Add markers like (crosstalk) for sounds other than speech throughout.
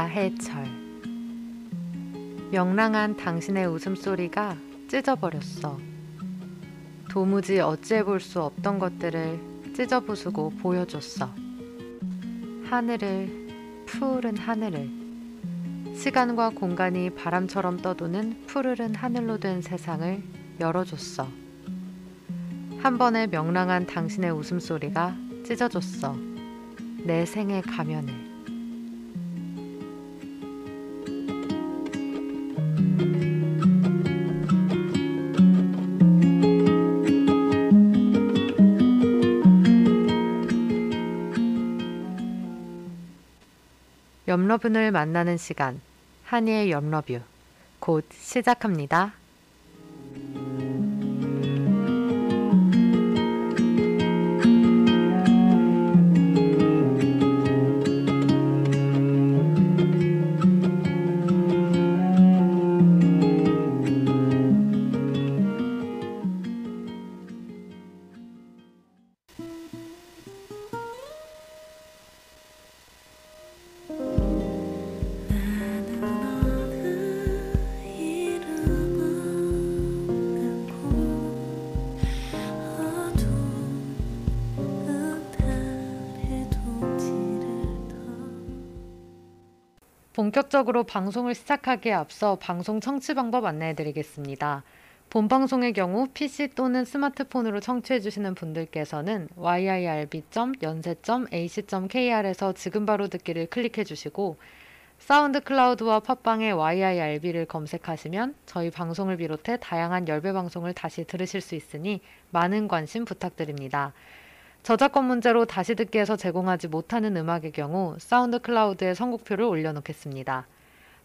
나해철 명랑한 당신의 웃음소리가 찢어버렸어. 도무지 어찌해 볼 수 없던 것들을 찢어부수고 보여줬어. 하늘을, 푸른 하늘을. 시간과 공간이 바람처럼 떠도는 푸르른 하늘로 된 세상을 열어줬어. 한 번의 명랑한 당신의 웃음소리가 찢어줬어. 내 생의 가면을. 염러분을 만나는 시간 한이의 염러뷰 곧 시작합니다. 본격적으로 방송을 시작하기에 앞서 방송 청취 방법 안내해 드리겠습니다. 본 방송의 경우 PC 또는 스마트폰으로 청취해 주시는 분들께서는 yirb.yonsei.ac.kr에서 지금 바로 듣기를 클릭해 주시고 SoundCloud와 팟빵의 yirb를 검색하시면 저희 방송을 비롯해 다양한 yirb 방송을 다시 들으실 수 있으니 많은 관심 부탁드립니다. 저작권 문제로 다시 듣기에서 제공하지 못하는 음악의 경우 SoundCloud에 선곡표를 올려놓겠습니다.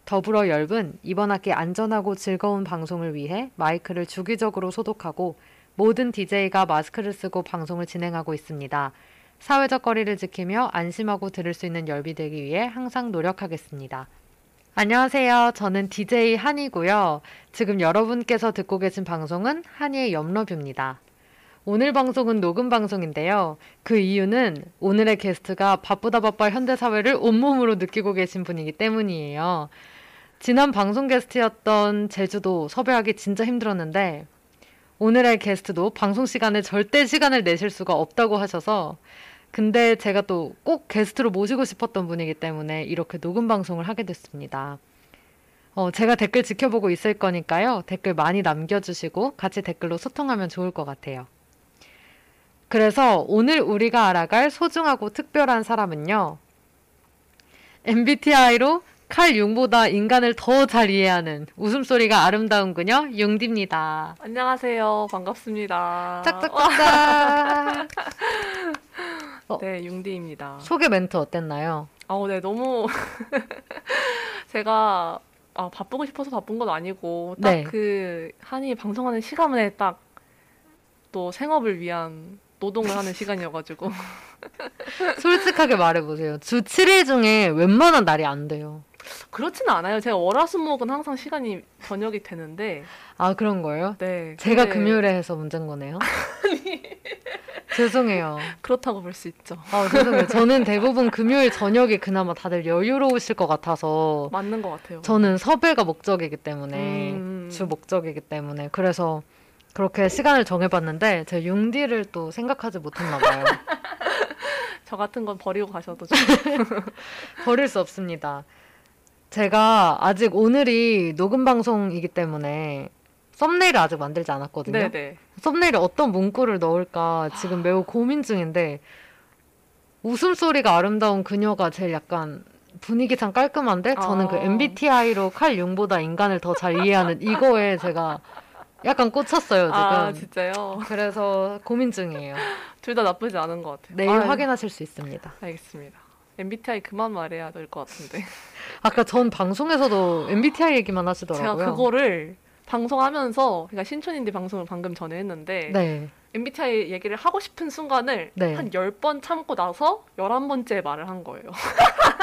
더불어 열분 이번 학기 안전하고 즐거운 방송을 위해 마이크를 주기적으로 소독하고 모든 DJ가 마스크를 쓰고 방송을 진행하고 있습니다. 사회적 거리를 지키며 안심하고 들을 수 있는 열비 되기 위해 항상 노력하겠습니다. 안녕하세요. 저는 DJ 한이고요. 지금 여러분께서 듣고 계신 방송은 한이의 염러뷰입니다. 오늘 방송은 녹음 방송인데요. 그 이유는 오늘의 게스트가 바쁘다 바빠 현대사회를 온몸으로 느끼고 계신 분이기 때문이에요. 지난 방송 게스트였던 제주도 섭외하기 진짜 힘들었는데 오늘의 게스트도 방송 시간에 절대 시간을 내실 수가 없다고 하셔서 근데 제가 또 꼭 게스트로 모시고 싶었던 분이기 때문에 이렇게 녹음 방송을 하게 됐습니다. 어, 제가 댓글 지켜보고 있을 거니까요. 댓글 많이 남겨주시고 같이 댓글로 소통하면 좋을 것 같아요. 그래서 오늘 우리가 알아갈 소중하고 특별한 사람은요. MBTI로 칼 융보다 인간을 더 잘 이해하는 웃음소리가 아름다운 그녀 융디입니다. 안녕하세요. 반갑습니다. 짝짝짝짝. 어, (laughs) 네, 융디입니다. 소개 멘트 어땠나요? 아, 네, 너무 (laughs) 제가 아, 바쁘고 싶어서 바쁜 건 아니고 딱그 네. 한이 방송하는 시간에 딱 또 생업을 위한 노동을 하는 시간이어가지고. (laughs) 솔직하게 말해보세요. 주 7일 중에 웬만한 날이 안 돼요. 그렇지는 않아요. 제가 월화수목은 항상 시간이 저녁이 되는데. 아 그런 거예요? 네. 제가 근데... 금요일에 해서 문제인 거네요. (laughs) 아니. 죄송해요. 그렇다고 볼 수 있죠. 아 죄송해요. 저는 대부분 금요일 저녁에 그나마 다들 여유로우실 것 같아서. 맞는 것 같아요. 저는 섭외가 목적이기 때문에 음... 주 목적이기 때문에 그래서 그렇게 시간을 정해봤는데 제 융디를 또 생각하지 못했나 봐요. (laughs) 저 같은 건 버리고 가셔도 (laughs) 버릴 수 없습니다. 제가 아직 오늘이 녹음 방송이기 때문에 썸네일을 아직 만들지 않았거든요. 네네. 썸네일에 어떤 문구를 넣을까 지금 매우 고민 중인데 웃음소리가 아름다운 그녀가 제일 약간 분위기상 깔끔한데 저는 그 아. MBTI로 칼 융보다 인간을 더 잘 이해하는 이거에 제가 약간 꽂혔어요 지금. 아 진짜요? 그래서 고민 중이에요. (laughs) 둘 다 나쁘지 않은 것 같아요. 내일 아, 확인하실 수 있습니다. 알겠습니다. MBTI 그만 말해야 될 것 같은데. (laughs) 아까 전 방송에서도 MBTI 얘기만 하시더라고요. 제가 그거를 방송하면서 그러니까 신촌인디 방송을 방금 전에 했는데 네. MBTI 얘기를 하고 싶은 순간을 네. 한 10번 참고 나서 11번째 말을 한 거예요.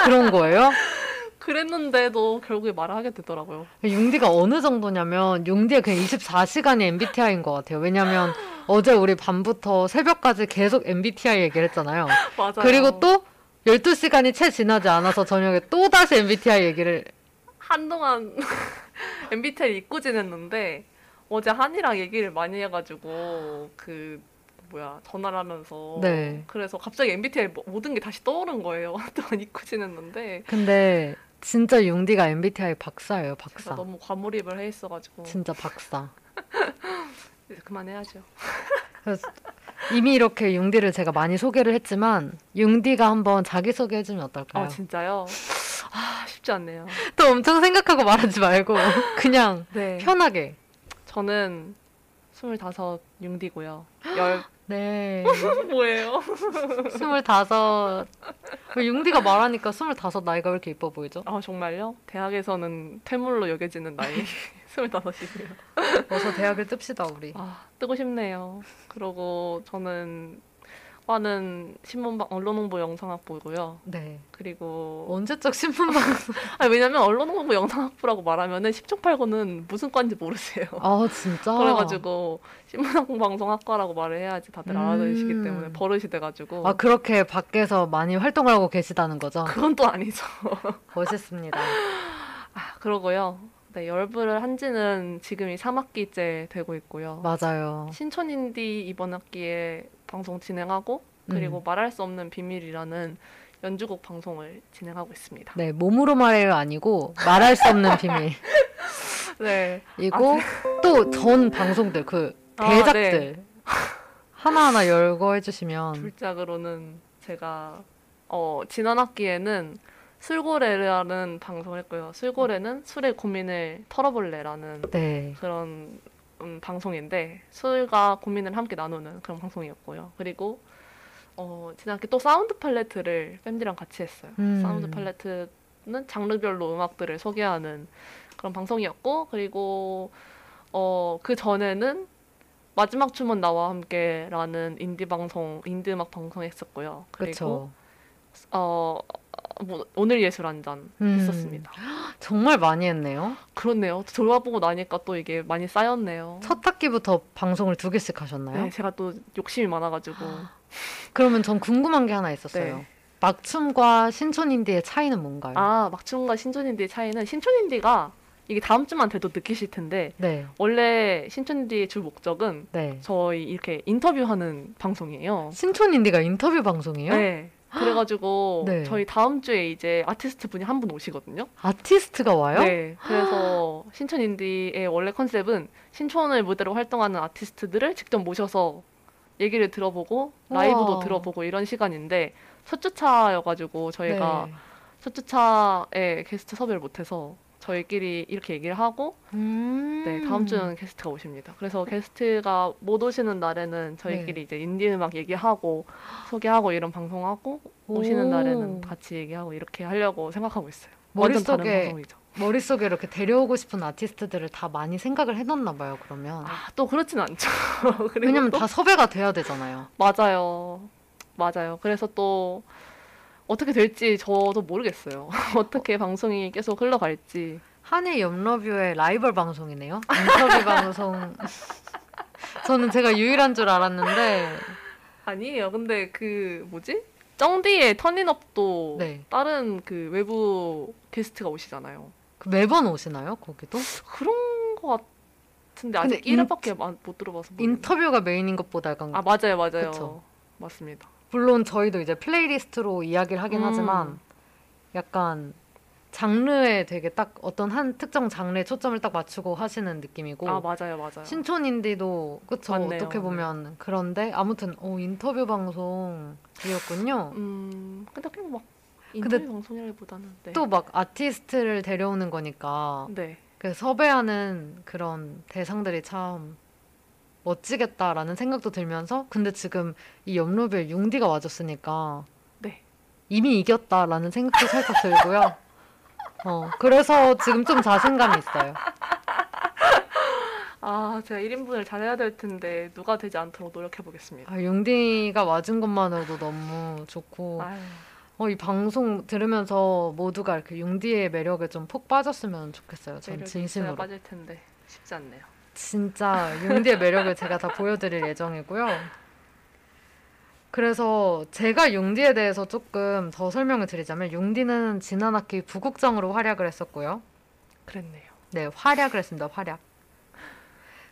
그런 거예요? (laughs) 그랬는데도 결국에 말을 하게 되더라고요. 융디가 어느 정도냐면 융디가 그냥 24시간이 MBTI인 것 같아요. 왜냐면 어제 우리 밤부터 새벽까지 계속 MBTI 얘기를 했잖아요. (laughs) 맞아요. 그리고 또 12시간이 채 지나지 않아서 저녁에 또 다시 MBTI 얘기를 한동안 (laughs) MBTI 잊고 지냈는데 어제 한이랑 얘기를 많이 해가지고 그 뭐야 전화를 하면서 네. 그래서 갑자기 MBTI 모든 게 다시 떠오른 거예요. (laughs) 한동안 잊고 지냈는데 근데 진짜 융디가 MBTI 박사예요, 박사. 너무 과몰입을 해 있어가지고 진짜 박사. (laughs) 이제 그만해야죠. 그래서 이미 이렇게 융디를 제가 많이 소개를 했지만 융디가 한번 자기 소개 해주면 어떨까요? 아 진짜요? 아 쉽지 않네요. 또 엄청 생각하고 말하지 말고 (laughs) 그냥 네. 편하게. 저는 스물다섯 융디고요. 열 네. (laughs) 뭐예요? (laughs) 스물다섯. 융디가 말하니까 스물다섯 나이가 왜 이렇게 이뻐 보이죠? 아 정말요? 대학에서는 퇴물로 여겨지는 나이 (laughs) 스물다섯이세요. 어서 대학을 뜹시다 우리. 아 뜨고 싶네요. 그러고 저는 과는 신문방 언론홍보 영상학부고요. 네. 그리고 언제적 신문방송? (laughs) 아 왜냐면 언론홍보 영상학부라고 말하면은 10초 팔고는 무슨 과인지 모르세요. 아 진짜. 그래가지고 신문방송학과라고 말을 해야지 다들 음. 알아들으시기 때문에 버릇이 돼가지고. 아 그렇게 밖에서 많이 활동을 하고 계시다는 거죠? 그건 또 아니죠. (laughs) 멋있습니다. 아 그러고요. 네, 열불을 한지는 지금이 3학기째 되고 있고요. 맞아요. 신촌인디 이번 학기에 방송 진행하고 그리고 음. 말할 수 없는 비밀이라는 연주곡 방송을 진행하고 있습니다. 네, 몸으로 말해요 아니고 말할 수 없는 비밀. (laughs) 네. 이고 아, 또 전 방송들 그 대작들 아, 네. 하나하나 열거 해 주시면. 둘짝으로는 제가 어, 지난 학기에는 술고래라는 방송을 했고요. 술고래는 술의 고민을 털어볼래라는 네. 그런 음, 방송인데 술과 고민을 함께 나누는 그런 방송이었고요. 그리고 어, 지난학기 또 Sound Palette를 팬들이랑 같이 했어요. 음. Sound Palette는 장르별로 음악들을 소개하는 그런 방송이었고 그리고 어, 그 전에는 마지막 춤은 나와 함께라는 인디 방송, 인디 음악 방송 했었고요. 그리고 그쵸. 어, 뭐 오늘 예술 한잔 음. 했었습니다. (gasps) 정말 많이 했네요. 그렇네요. 돌아보고 나니까 또 이게 많이 쌓였네요. 첫 학기부터 방송을 두 개씩 하셨나요? 네, 제가 또 욕심이 많아가지고. (gasps) 그러면 전 궁금한 게 하나 있었어요. 네. 막춤과 신촌인디의 차이는 뭔가요? 아, 막춤과 신촌인디의 차이는 신촌인디가 이게 다음 주만 돼도 느끼실 텐데 네. 원래 신촌인디의 주 목적은 네. 저희 이렇게 인터뷰하는 방송이에요. 신촌인디가 인터뷰 방송이에요? 네. (gasps) 그래가지고 네. 저희 다음 주에 이제 아티스트 분이 한 분 오시거든요. 아티스트가 와요? 네. 그래서 (gasps) 신촌 인디의 원래 컨셉은 신촌을 무대로 활동하는 아티스트들을 직접 모셔서 얘기를 들어보고 라이브도 우와. 들어보고 이런 시간인데 첫 주차여가지고 저희가 네. 첫 주차에 게스트 섭외를 못해서 저희끼리 이렇게 얘기를 하고 음~ 네 다음 주는 게스트가 오십니다. 그래서 게스트가 못 오시는 날에는 저희끼리 네. 이제 인디 음악 얘기하고 소개하고 이런 방송하고 오시는 날에는 같이 얘기하고 이렇게 하려고 생각하고 있어요. 머릿속에 머릿속에 이렇게 데려오고 싶은 아티스트들을 다 많이 생각을 해놨나 봐요. 그러면 아 또 그렇진 않죠. (laughs) 왜냐면 또... 다 섭외가 돼야 되잖아요. 맞아요, 맞아요. 그래서 또 어떻게 될지 저도 모르겠어요. (laughs) 어떻게 방송이 계속 흘러갈지. 한일 염러뷰의 라이벌 방송이네요. (laughs) 인터뷰 방송. 저는 제가 유일한 줄 알았는데 아니에요. 근데 그 뭐지? 정디의 터닝업도 네. 다른 그 외부 게스트가 오시잖아요. 그 매번 오시나요? 거기도? 그런 것 같은데 아직 1회밖에 못 들어봐서 모르겠네. 인터뷰가 메인인 것보다 약간 아 맞아요 맞아요 그쵸? 맞습니다. 물론 저희도 이제 플레이리스트로 이야기를 하긴 음. 하지만 약간 장르에 되게 딱 어떤 한 특정 장르에 초점을 딱 맞추고 하시는 느낌이고 아 맞아요 맞아요 신촌인디도 그쵸 맞네요, 어떻게 보면 맞네요. 그런데 아무튼 어 인터뷰 방송이었군요. 음 근데 그냥 막 인터뷰 방송이라기보다는 네. 또막 아티스트를 데려오는 거니까 네. 그 섭외하는 그런 대상들이 참 멋지겠다라는 생각도 들면서 근데 지금 이 옆로비에 융디가 와줬으니까 네. 이미 이겼다라는 생각도 살짝 들고요. 어, 그래서 지금 좀 자신감이 있어요. 아, 제가 1인분을 잘해야 될 텐데 누가 되지 않도록 노력해 보겠습니다. 아, 융디가 와준 것만으로도 너무 좋고 어, 이 방송 들으면서 모두가 이렇게 융디의 매력에 좀푹 빠졌으면 좋겠어요. 전 진심으로. 빠질 텐데 쉽지 않네요. 진짜 융디의 매력을 제가 다 보여드릴 예정이고요. 그래서 제가 융디에 대해서 조금 더 설명을 드리자면 융디는 지난 학기 부국장으로 활약을 했었고요. 그랬네요. 네, 활약을 했습니다. 활약.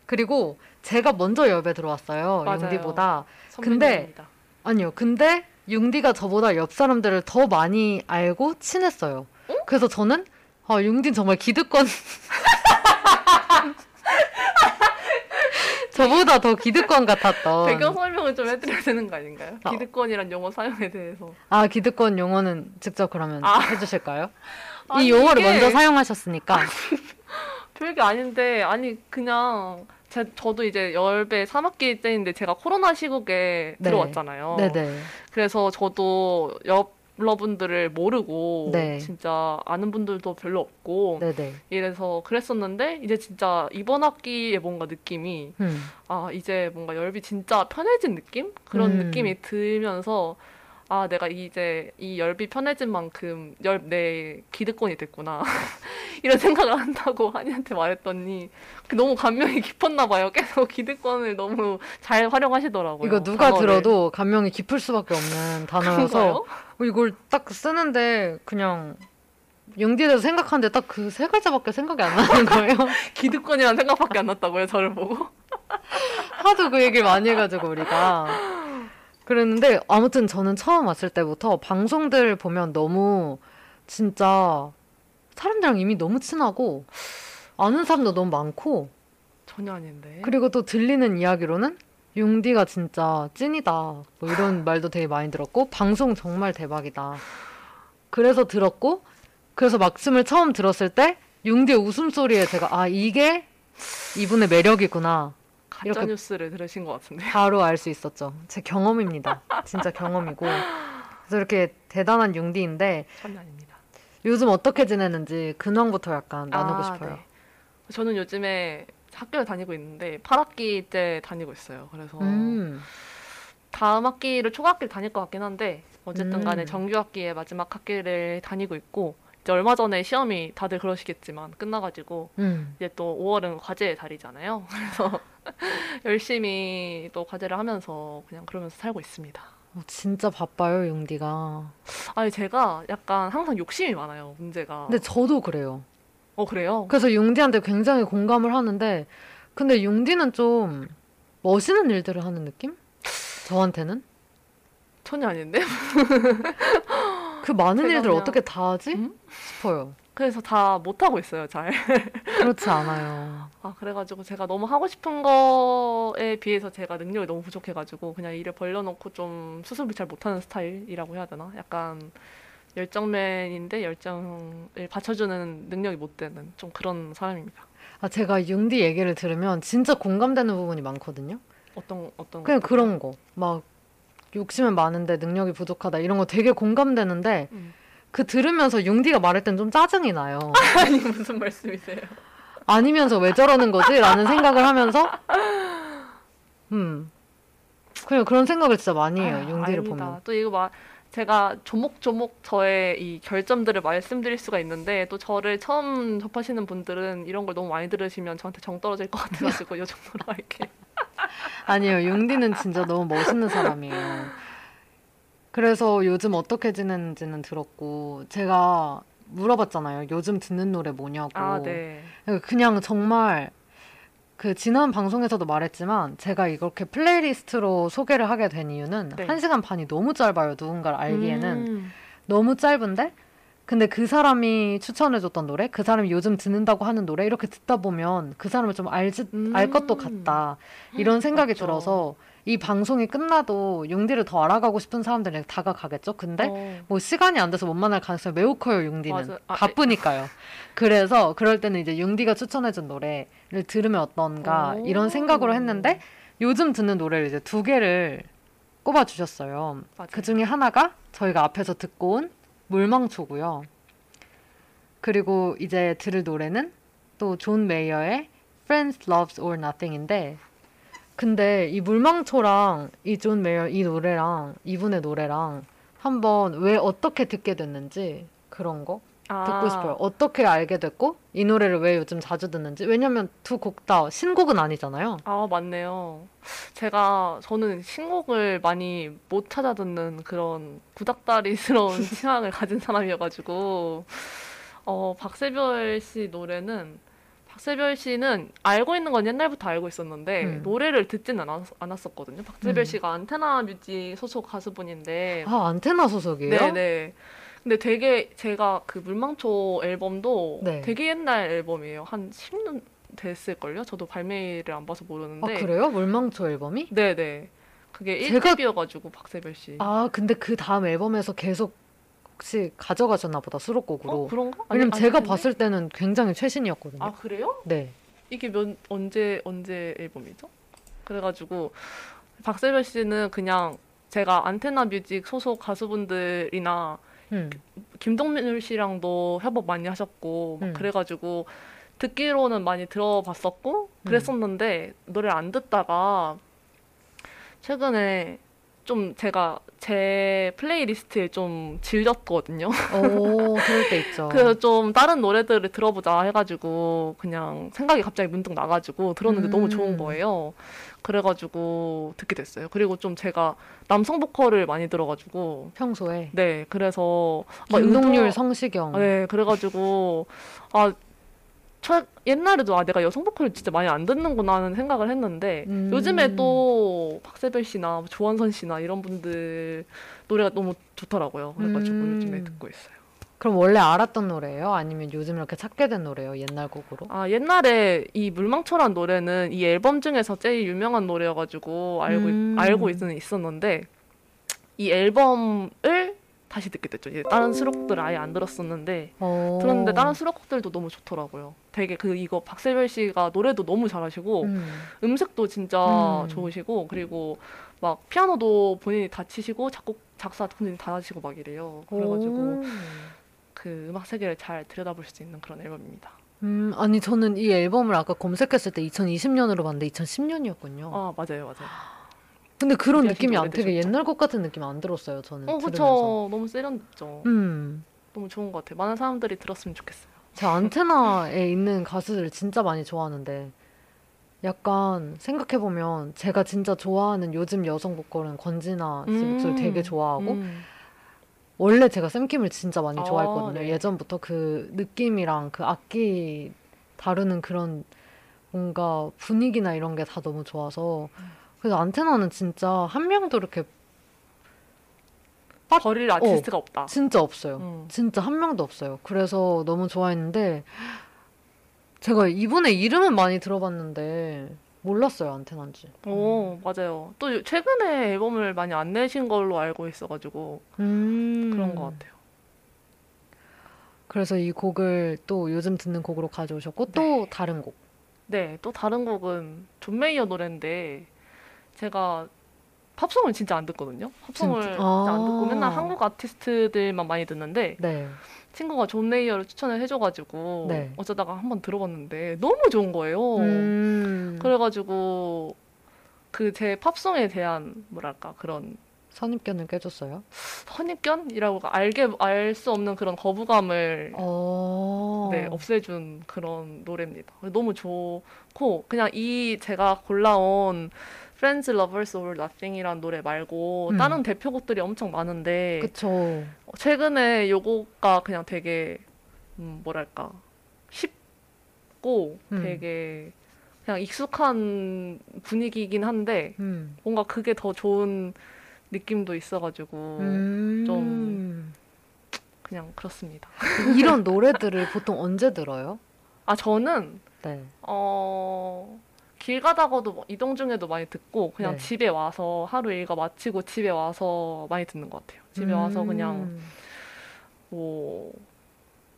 그리고 제가 먼저 열배 들어왔어요. 맞아요. 융디보다. 선배님입니다. 아니요. 근데 융디가 저보다 옆 사람들을 더 많이 알고 친했어요. 그래서 저는 아, 융디는 정말 기득권 (laughs) 저보다 더 기득권 같았던. 배경 설명을 좀 해드려야 되는 거 아닌가요? 어. 기득권이란 용어 사용에 대해서. 아, 기득권 용어는 직접 그러면 아. 해주실까요? (laughs) 아니, 이 용어를 이게 먼저 사용하셨으니까. (laughs) 별게 아닌데 아니 그냥 제, 저도 이제 열배 3학기 때인데 제가 코로나 시국에 네. 들어왔잖아요. 네네. 그래서 저도 옆 러분들을 모르고 네. 진짜 아는 분들도 별로 없고 네네. 이래서 그랬었는데 이제 진짜 이번 학기에 뭔가 느낌이 음. 아 이제 뭔가 열비 진짜 편해진 느낌 그런 음. 느낌이 들면서 아 내가 이제 이 열비 편해진 만큼 열 내 기득권이 됐구나 (laughs) 이런 생각을 한다고 한이한테 말했더니 그 너무 감명이 깊었나 봐요 계속 기득권을 너무 잘 활용하시더라고요 이거 누가 단어를. 들어도 감명이 깊을 수밖에 없는 단어여서? 어, 이걸 딱 쓰는데 그냥 융디에 대해서 생각하는데 딱 그 세 글자밖에 생각이 안 나는 거예요. (laughs) 기득권이란 생각밖에 안 났다고요 저를 보고 (laughs) 하도 그 얘기를 많이 해가지고 우리가 그랬는데 아무튼 저는 처음 왔을 때부터 방송들 보면 너무 진짜 사람들이랑 이미 너무 친하고 아는 사람도 너무 많고 전혀 아닌데. 그리고 또 들리는 이야기로는 융디가 진짜 찐이다. 뭐 이런 말도 되게 많이 들었고 방송 정말 대박이다. 그래서 들었고 그래서 막춤을 처음 들었을 때 융디의 웃음소리에 제가 아 이게 이분의 매력이구나 가짜 이렇게- 뉴스를 들으신 것 같은데 바로 알 수 있었죠 제 경험입니다 진짜 경험이고 그래서 이렇게 대단한 융디인데 아닙니다 요즘 어떻게 지내는지 근황부터 약간 나누고 아, 싶어요 네. 저는 요즘에 학교를 다니고 있는데 8학기 때 다니고 있어요. 그래서 음 다음 학기를 초학기를 다닐 것 같긴 한데 어쨌든 음. 간에 정규 학기의 마지막 학기를 다니고 있고 이제 얼마 전에 시험이 다들 그러시겠지만 끝나가지고 음. 이제 또 5월은 과제의 달이잖아요. (laughs) 그래서 (laughs) 열심히 또 과제를 하면서 그냥 그러면서 살고 있습니다. 어, 진짜 바빠요 융디가 아니 제가 약간 항상 욕심이 많아요. 문제가. 근데 저도 그래요 어 그래요? 그래서 융디한테 굉장히 공감을 하는데 근데 융디는 좀 멋있는 일들을 하는 느낌? 저한테는 전혀 아닌데. 그 많은 제가 일들 그냥- 어떻게 다 하지? 음? 싶어요. 그래서 다 못하고 있어요, 잘. (laughs) 그렇지 않아요. 아, 그래가지고 제가 너무 하고 싶은 거에 비해서 제가 능력이 너무 부족해가지고 그냥 일을 벌려놓고 좀 수습을 잘 못하는 스타일이라고 해야 되나? 약간 열정맨인데 열정을 받쳐주는 능력이 못 되는 좀 그런 사람입니다. 아 제가 융디 얘기를 들으면 진짜 공감되는 부분이 많거든요. 어떤 어떤 그냥 것 그런 거. 막 욕심은 많은데 능력이 부족하다 이런 거 되게 공감되는데 음. 그 들으면서 융디가 말할 땐 좀 짜증이 나요. (laughs) 아니 무슨 말씀이세요? 아니면서 왜 저러는 거지? 라는 생각을 하면서 음 그냥 그런 생각을 진짜 많이 해요. 아유, 융디를 아닙니다. 보면. 또 이거 막 제가 조목조목 저의 이 결점들을 말씀드릴 수가 있는데 또 저를 처음 접하시는 분들은 이런 걸 너무 많이 들으시면 저한테 정 떨어질 것 같아가지고 이 정도로 (laughs) 할게요. 아니에요. 융디는 진짜 너무 멋있는 사람이에요. 그래서 요즘 어떻게 지내는지는 들었고 제가 물어봤잖아요. 요즘 듣는 노래 뭐냐고. 아, 네. 그냥 정말 그 지난 방송에서도 말했지만 제가 이렇게 플레이리스트로 소개를 하게 된 이유는 네. 한 시간 반이 너무 짧아요. 누군가를 알기에는 음. 너무 짧은데 근데 그 사람이 추천해줬던 노래, 그 사람이 요즘 듣는다고 하는 노래 이렇게 듣다 보면 그 사람을 좀 알지 알 것도 음. 같다 이런 생각이 맞죠. 들어서 이 방송이 끝나도 융디를 더 알아가고 싶은 사람들이 다가가겠죠. 근데 어. 뭐 시간이 안 돼서 못 만날 가능성이 매우 커요, 융디는. 맞아요. 아, 바쁘니까요. 그래서 그럴 때는 이제 융디가 추천해준 노래를 들으면 어떤가 오. 이런 생각으로 했는데 요즘 듣는 노래를 이제 두 개를 꼽아 주셨어요. 맞아요. 그 중에 하나가 저희가 앞에서 듣고 온 물망초고요. 그리고 이제 들을 노래는 또 존 메이어의 Friends Lovers or Nothing인데 근데 이 물망초랑 이 존 메이어 이 노래랑 이분의 노래랑 한번 왜 어떻게 듣게 됐는지 그런 거 아. 듣고 싶어요. 어떻게 알게 됐고 이 노래를 왜 요즘 자주 듣는지. 왜냐면 두 곡 다 신곡은 아니잖아요. 아 맞네요. 제가 저는 신곡을 많이 못 찾아 듣는 그런 구닥다리스러운 (laughs) 취향을 가진 사람이어가지고 어 박세별 씨 노래는 박세별 씨는 알고 있는 건 옛날부터 알고 있었는데 음. 노래를 듣지는 않았, 않았었거든요. 박세별 음. 씨가 안테나 뮤직 소속 가수분인데 아 안테나 소속이에요? 네네. 근데 되게 제가 그 물망초 앨범도 네. 되게 옛날 앨범이에요. 한 10년 됐을걸요? 저도 발매를 안 봐서 모르는데. 아, 그래요? 물망초 앨범이? 네네. 그게 제가... 1집이어가지고 박세별 씨. 아, 근데 그 다음 앨범에서 계속 혹시 가져가셨나 보다, 수록곡으로. 어, 그런가? 왜냐면 아니, 제가 아니, 봤을 때는 굉장히 최신이었거든요. 아, 그래요? 네. 이게 몇, 언제, 언제 앨범이죠? 그래가지고, 박세별 씨는 그냥 제가 Antenna Music 소속 가수분들이나 음. 김동률 씨랑도 협업 많이 하셨고 음. 그래가지고 듣기로는 많이 들어봤었고 음. 그랬었는데 음. 노래를 안 듣다가 최근에 좀 제가 제 playlist에 좀 질렸거든요. (laughs) 오, 그럴 때 있죠. 그래서 좀 다른 노래들을 들어보자 해가지고 그냥 생각이 갑자기 문득 나가지고 들었는데 음. 너무 좋은 음. 거예요. 그래가지고 듣게 됐어요. 그리고 좀 제가 남성 보컬을 많이 들어가지고 평소에 네 그래서 김동률, 성시경 네 그래가지고 아 저, 옛날에도 아 내가 여성 보컬을 진짜 많이 안 듣는구나 하는 생각을 했는데 음. 요즘에 또 박세별 씨나 조원선 씨나 이런 분들 노래가 너무 좋더라고요. 그래가지고 음. 요즘에 듣고 있어요. 그럼 원래 알았던 노래예요? 아니면 요즘 이렇게 찾게 된 노래예요? 옛날 곡으로? 아 옛날에 이 물망초란 노래는 이 앨범 중에서 제일 유명한 노래여가지고 알고 음. 알고 있는 있었는데 이 앨범을 다시 듣게 됐죠. 이제 다른 수록들 아예 안 들었었는데 오. 어. 들었는데 다른 수록들도 너무 좋더라고요. 되게 그 이거 박세별 씨가 노래도 너무 잘하시고 음. 색도 진짜 음. 좋으시고 그리고 막 피아노도 본인이 다 치시고 작곡 작사 본인이 다 하시고 막 이래요. 그래가지고 오. 그 음악 세계를 잘 들여다볼 수 있는 그런 앨범입니다. 음, 아니 저는 이 앨범을 아까 검색했을 때 2020년으로 봤는데 2010년이었군요. 아 맞아요, 맞아요. 근데 그런 느낌이 안 되게 옛날 것 같은 느낌 안 들었어요. 저는. 어, 그렇죠. 너무 세련됐죠. 음, 너무 좋은 것 같아요. 많은 사람들이 들었으면 좋겠어요. 제 안테나에 있는 가수들 진짜 많이 좋아하는데 약간 생각해 보면 제가 진짜 좋아하는 요즘 여성 보컬은 권진아 씨 음, 목소리 되게 좋아하고 음. 원래 제가 샘킴을 진짜 많이 아, 좋아했거든요. 네. 예전부터 그 느낌이랑 그 악기 다루는 그런 뭔가 분위기나 이런 게 다 너무 좋아서 그래서 안테나는 진짜 한 명도 이렇게 버릴 아티스트가 어, 없다. 진짜 없어요. 음. 진짜 한 명도 없어요. 그래서 너무 좋아했는데 제가 이분의 이름은 많이 들어봤는데 몰랐어요 안테나인지. 오 맞아요. 또 최근에 앨범을 많이 안 내신 걸로 알고 있어가지고 음. 그런 것 같아요. 그래서 이 곡을 또 요즘 듣는 곡으로 가져오셨고 네. 또 다른 곡. 네, 또 다른 곡은 존 메이어 노래인데 제가 팝송을 진짜 안 듣거든요. 팝송을 진짜, 진짜 안 듣고 맨날 아. 한국 아티스트들만 많이 듣는데 네. 친구가 존 메이어를 추천을 해줘가지고 네. 어쩌다가 한번 들어봤는데 너무 좋은 거예요. 음. 그래가지고 그 제 팝송에 대한 뭐랄까 그런 선입견을 깨줬어요? 선입견이라고 알게 알 수 없는 그런 거부감을 어... 네 없애준 그런 노래입니다. 너무 좋고 그냥 이 제가 골라온 Friends, Lovers or Nothing이란 노래 말고 음. 다른 대표곡들이 엄청 많은데 그쵸. 최근에 요거가 그냥 되게 음, 뭐랄까 쉽고 음. 되게 그냥 익숙한 분위기이긴 한데 음. 뭔가 그게 더 좋은 느낌도 있어가지고 음. 좀 그냥 그렇습니다. (laughs) 이런 노래들을 보통 언제 들어요? 아 저는 네. 어 길 가다가도 뭐 이동 중에도 많이 듣고 그냥 네. 집에 와서 하루 일과 마치고 집에 와서 많이 듣는 것 같아요. 집에 음. 와서 그냥 뭐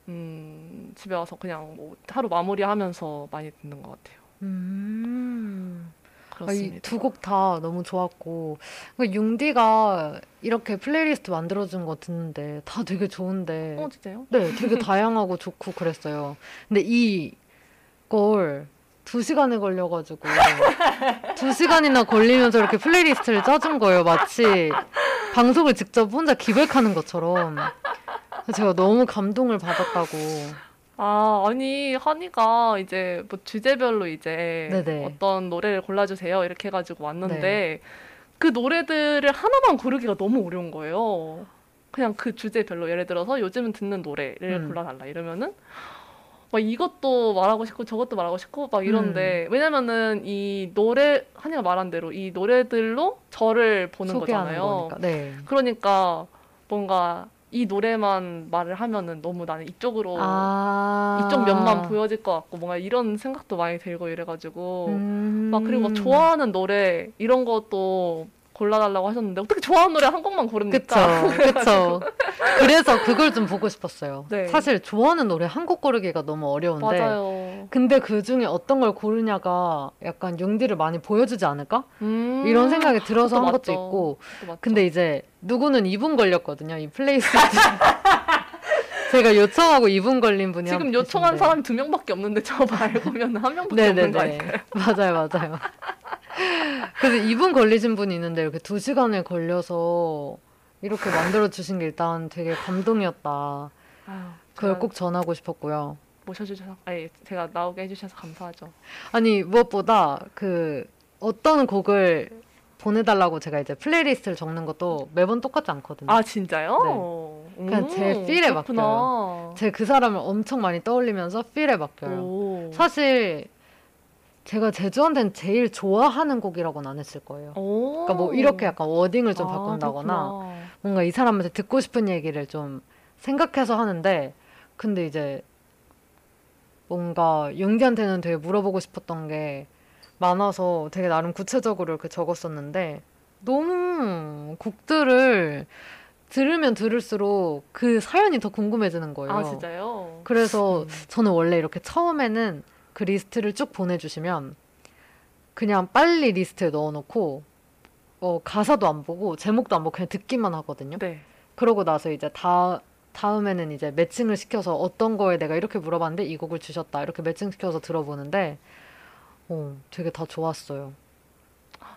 음, 집에 와서 그냥 뭐 하루 마무리하면서 많이 듣는 것 같아요. 음. 그렇습니다. 두 곡 다 너무 좋았고 그러니까 융디가 이렇게 플레이리스트 만들어준 거 듣는데 다 되게 좋은데 어 진짜요? 네, 되게 다양하고 좋고 그랬어요. 근데 이걸 두 시간에 걸려가지고 두 시간이나 걸리면서 이렇게 playlist를 짜준 거예요. 마치 방송을 직접 혼자 기획하는 것처럼. 제가 너무 감동을 받았다고. 아, 아니, 한이가 이제 뭐 주제별로 이제 네네. 어떤 노래를 골라주세요. 이렇게 해가지고 왔는데 네. 그 노래들을 하나만 고르기가 너무 어려운 거예요. 그냥 그 주제별로 예를 들어서 요즘 듣는 노래를 음. 골라달라 이러면은 막 이것도 말하고 싶고 저것도 말하고 싶고 막 이런데 왜냐면은 이 노래 한이가 말한 대로 이 노래들로 저를 보는 거잖아요. 네. 그러니까 뭔가 이 노래만 말을 하면은 너무 나는 이쪽으로 아. 이쪽 면만 보여질 것 같고 뭔가 이런 생각도 많이 들고 이래가지고 음. 막 그리고 막 좋아하는 노래 이런 것도 골라달라고 하셨는데 어떻게 좋아하는 노래 한 곡만 고릅니까? 그쵸. (laughs) 그래서 그걸 좀 보고 싶었어요. 네. 사실 좋아하는 노래 한 곡 고르기가 너무 어려운데. 맞아요. 근데 그 중에 어떤 걸 고르냐가 약간 용디를 많이 보여주지 않을까? 음, 이런 생각이 들어서 한 것도 맞죠. 있고. 그것도 맞죠. 근데 이제 누구는 2분 걸렸거든요. 이 플레이리스트. (laughs) 제가 요청하고 2분 걸린 분이 지금 한 요청한 계신데. 사람이 두 명밖에 없는데 저 (laughs) 말고는 한 명밖에 없는 거 네네네. 아닐까요? (laughs) 맞아요, 맞아요. 그래서 2분 걸리신 분이 있는데 이렇게 2 시간을 걸려서 이렇게 만들어 주신 게 일단 되게 감동이었다. 아유, 그걸 꼭 전하고 싶었고요. 모셔주셔서 아니 제가 나오게 해주셔서 감사하죠. 아니, 무엇보다 그 어떤 곡을 보내달라고 제가 이제 playlist를 적는 것도 매번 똑같지 않거든요. 아 진짜요? 네. 그냥 제 feel에 그렇구나. 제가 그 사람을 엄청 많이 떠올리면서 feel에 맡겨요. 오. 사실 제가 제주한테는 제일 좋아하는 곡이라고는 안 했을 거예요. 오. 그러니까 뭐 이렇게 약간 wording을 좀 아, 바꾼다거나 그렇구나. 뭔가 이 사람한테 듣고 싶은 얘기를 좀 생각해서 하는데 근데 이제 뭔가 융디한테는 되게 물어보고 싶었던 게 많아서 되게 나름 구체적으로 이렇게 적었었는데 너무 곡들을 들으면 들을수록 그 사연이 더 궁금해지는 거예요. 아 진짜요? 그래서 음. 저는 원래 이렇게 처음에는 그 리스트를 쭉 보내주시면 그냥 빨리 리스트에 넣어놓고 어, 가사도 안 보고 제목도 안 보고 그냥 듣기만 하거든요. 네. 그러고 나서 이제 다 다음에는 이제 매칭을 시켜서 어떤 거에 내가 이렇게 물어봤는데 이 곡을 주셨다 이렇게 매칭시켜서 들어보는데 어, 되게 다 좋았어요.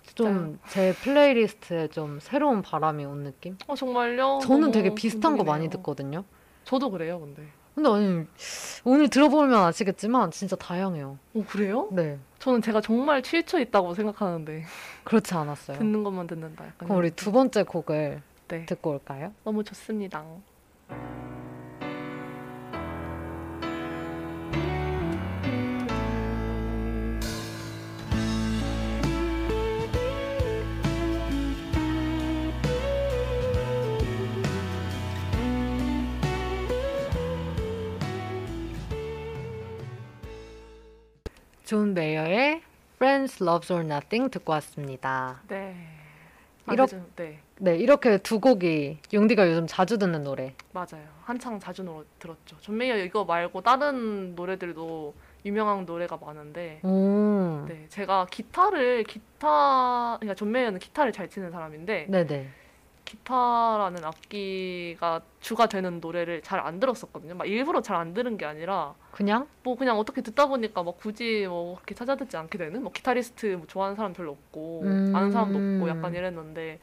진짜요? 좀 제 플레이리스트에 좀 새로운 바람이 온 느낌? 어 정말요? 저는 너무 되게 비슷한 거 많이 감동이네요. 듣거든요. 저도 그래요, 근데. 근데 아니 오늘 들어보면 아시겠지만 진짜 다양해요. 오 그래요? 네, 저는 제가 정말 치우쳐 있다고 생각하는데 그렇지 않았어요. 듣는 것만 듣는다. 약간 그럼 우리 이런 두 번째 곡을 네. 듣고 올까요? 너무 좋습니다. 존 메이어의 Friends, Lovers or Nothing 듣고 왔습니다. 네. 이렇게- 이렇게 네 네, 이렇게 두 곡이 용디가 요즘 자주 듣는 노래. 맞아요. 한창 자주 노, 들었죠. 존 메이어 이거 말고 다른 노래들도 유명한 노래가 많은데 오, 네 제가 기타를 기타 그러니까 존 메이어는 기타를 잘 치는 사람인데 네네. 기타라는 악기가 주가 되는 노래를 잘 안 들었었거든요. 막 일부러 잘 안 들은 게 아니라 그냥? 뭐 그냥 어떻게 듣다 보니까 막 굳이 뭐 그렇게 찾아 듣지 않게 되는 뭐 기타리스트 뭐 좋아하는 사람 별로 없고 음. 아는 사람도 없고 약간 이랬는데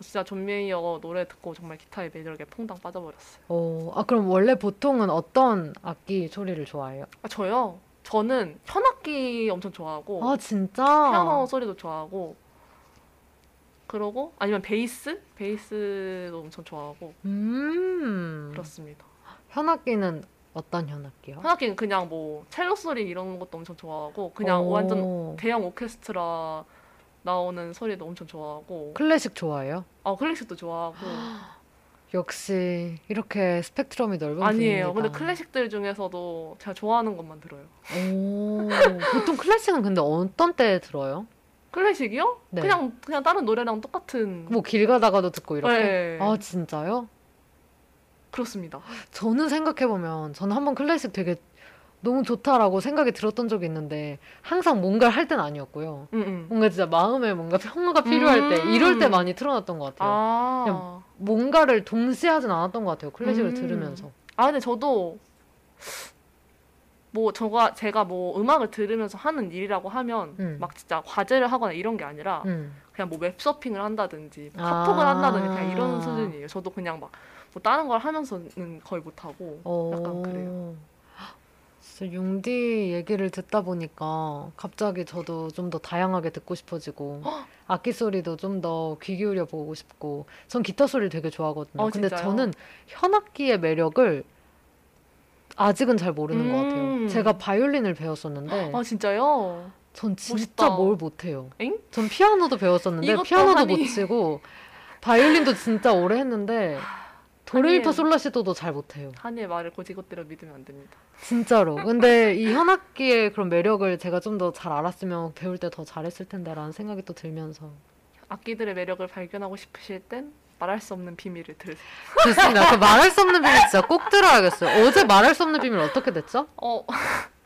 진짜 존 메이어 노래 듣고 정말 기타에 매력에 퐁당 빠져버렸어요. 어, 아, 그럼 원래 보통은 어떤 악기 소리를 좋아해요? 아, 저요. 저는 현악기 엄청 좋아하고 아, 진짜? 피아노 소리도 좋아하고 그러고 아니면 베이스 베이스도 엄청 좋아하고 음, 그렇습니다. 현악기는 어떤 현악기요? 현악기는 그냥 뭐 첼로 소리 이런 것도 엄청 좋아하고 그냥 오, 완전 대형 오케스트라 나오는 소리도 엄청 좋아하고 클래식 좋아해요? 아 클래식도 좋아하고 (gasps) 역시 이렇게 스펙트럼이 넓은 아니에요. 근데 분입니다. 클래식들 중에서도 제가 좋아하는 것만 들어요. 오, 보통 클래식은 근데 어떤 때 들어요? 클래식이요? 네. 그냥 그냥 다른 노래랑 똑같은. 뭐 길 가다가도 듣고 이렇게? 네. 아, 진짜요? 그렇습니다. 저는 생각해보면 저는 한번 클래식 되게 너무 좋다라고 생각이 들었던 적이 있는데 항상 뭔가를 할 때는 아니었고요. 응, 응. 뭔가 진짜 마음에 뭔가 평화가 필요할 때 음. 이럴 때 많이 틀어놨던 것 같아요. 아. 그냥 뭔가를 동시에 하진 않았던 것 같아요. 클래식을 음. 들으면서. 아 근데 저도 뭐 저가 제가 뭐 음악을 들으면서 하는 일이라고 하면 음. 막 진짜 과제를 하거나 이런 게 아니라 음. 그냥 뭐 웹서핑을 한다든지 아. 카톡을 한다든지 그냥 이런 수준이에요. 저도 그냥 막 뭐 다른 걸 하면서는 거의 못 하고 어. 약간 그래요. 진짜 융디 얘기를 듣다 보니까 갑자기 저도 좀 더 다양하게 듣고 싶어지고 (gasps) 악기 소리도 좀 더 귀 기울여 보고 싶고 전 기타 소리를 되게 좋아하거든요. 어, 근데 진짜요? 저는 현악기의 매력을 아직은 잘 모르는 것 같아요. 음. 제가 바이올린을 배웠었는데 아 진짜요? 전 진짜 멋있다. 뭘 못해요. 엥? 전 피아노도 배웠었는데 이것도 피아노도 하니. 못 치고 바이올린도 진짜 오래 했는데 도레미파. 솔라시도도 잘 못해요. 한이의 말을 고지 것대로 믿으면 안 됩니다. 진짜로. 근데 이 현악기의 그런 매력을 제가 좀 더 잘 알았으면 배울 때 더 잘했을 텐데라는 생각이 또 들면서 악기들의 매력을 발견하고 싶으실 땐 말할 수 없는 비밀을 들으세요. 좋습니다. 그 말할 수 없는 비밀 진짜 꼭 들어야겠어요. 어제 말할 수 없는 비밀 어떻게 됐죠? 어 (laughs)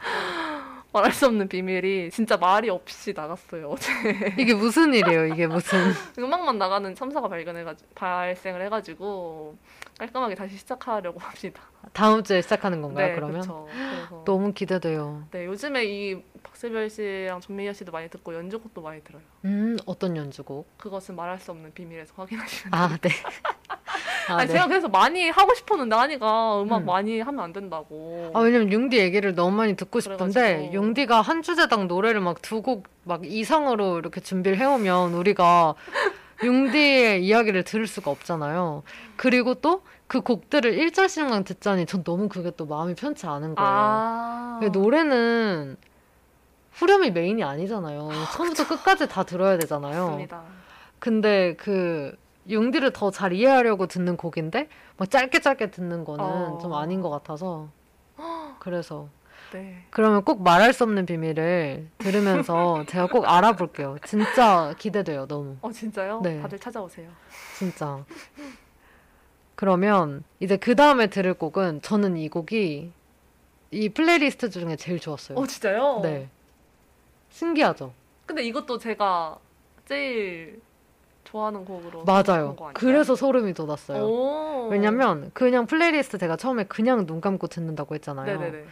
말할 수 없는 비밀이 진짜 말이 없이 나갔어요 어제. (laughs) 이게 무슨 일이에요? 이게 무슨 (laughs) 음악만 나가는 참사가 발견해가지고 발생을 해가지고 깔끔하게 다시 시작하려고 합니다. 다음 주에 시작하는 건가요? 네, 그러면 그쵸. 그래서 너무 기대돼요. 네 요즘에 이 박세별 씨랑 전미야 씨도 많이 듣고 연주곡도 많이 들어요. 음 어떤 연주곡? 그것은 말할 수 없는 비밀에서 확인하시면. 아 네. (laughs) 아, 아니 네. 제가 그래서 많이 하고 싶었는데 하니까 음악 음. 많이 하면 안 된다고. 아, 왜냐면 융디 얘기를 너무 많이 듣고 싶은데 그래가지고. 융디가 한 주제당 노래를 막 두 곡 막 이상으로 이렇게 준비를 해오면 우리가 융디의 이야기를 들을 수가 없잖아요. 그리고 또 그 곡들을 1절씩만 듣자니 전 너무 그게 또 마음이 편치 않은 거예요. 아. 그 노래는 후렴이 메인이 아니잖아요. 처음부터 끝까지 다 들어야 되잖아요. 맞습니다. 근데 그 융디를 더 잘 이해하려고 듣는 곡인데 막 짧게 짧게 듣는 거는 어. 좀 아닌 것 같아서 (gasps) 그래서 네. 그러면 꼭 말할 수 없는 비밀을 들으면서 (laughs) 제가 꼭 알아볼게요. 진짜 기대돼요, 너무. 어 진짜요? 네. 다들 찾아오세요. 진짜. 그러면 이제 그 다음에 들을 곡은 저는 이 곡이 이 플레이리스트 중에 제일 좋았어요. 어 진짜요? 네. 신기하죠? 근데 이것도 제가 제일 좋아하는 곡으로 맞아요. 그래서 소름이 돋았어요. 오. 왜냐면 그냥 플레이리스트 제가 처음에 그냥 눈 감고 듣는다고 했잖아요. 네네네.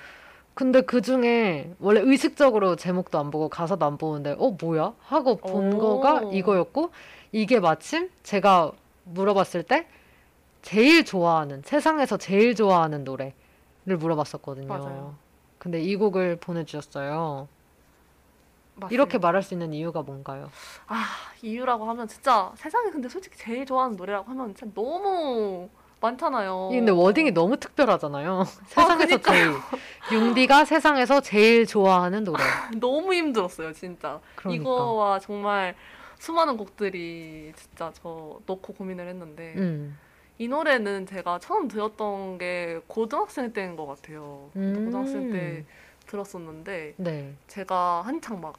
근데 그 중에 원래 의식적으로 제목도 안 보고 가사도 안 보는데 어 뭐야 하고 본 오. 거가 이거였고 이게 마침 제가 물어봤을 때 제일 좋아하는 세상에서 제일 좋아하는 노래를 물어봤었거든요. 맞아요. 근데 이 곡을 보내주셨어요. 맞습니다. 이렇게 말할 수 있는 이유가 뭔가요? 아 이유라고 하면 진짜 세상에 근데 솔직히 제일 좋아하는 노래라고 하면 진짜 너무 많잖아요. 이 근데 워딩이 너무 특별하잖아요. (laughs) 세상에서 제일 융디가 세상에서 제일 좋아하는 노래. (laughs) 너무 힘들었어요 진짜. 그러니까. 이거와 정말 수많은 곡들이 진짜 저 넣고 고민을 했는데 음. 이 노래는 제가 처음 들었던 게 고등학생 때인 것 같아요. 음. 고등학생 때 들었었는데 네. 제가 한창 막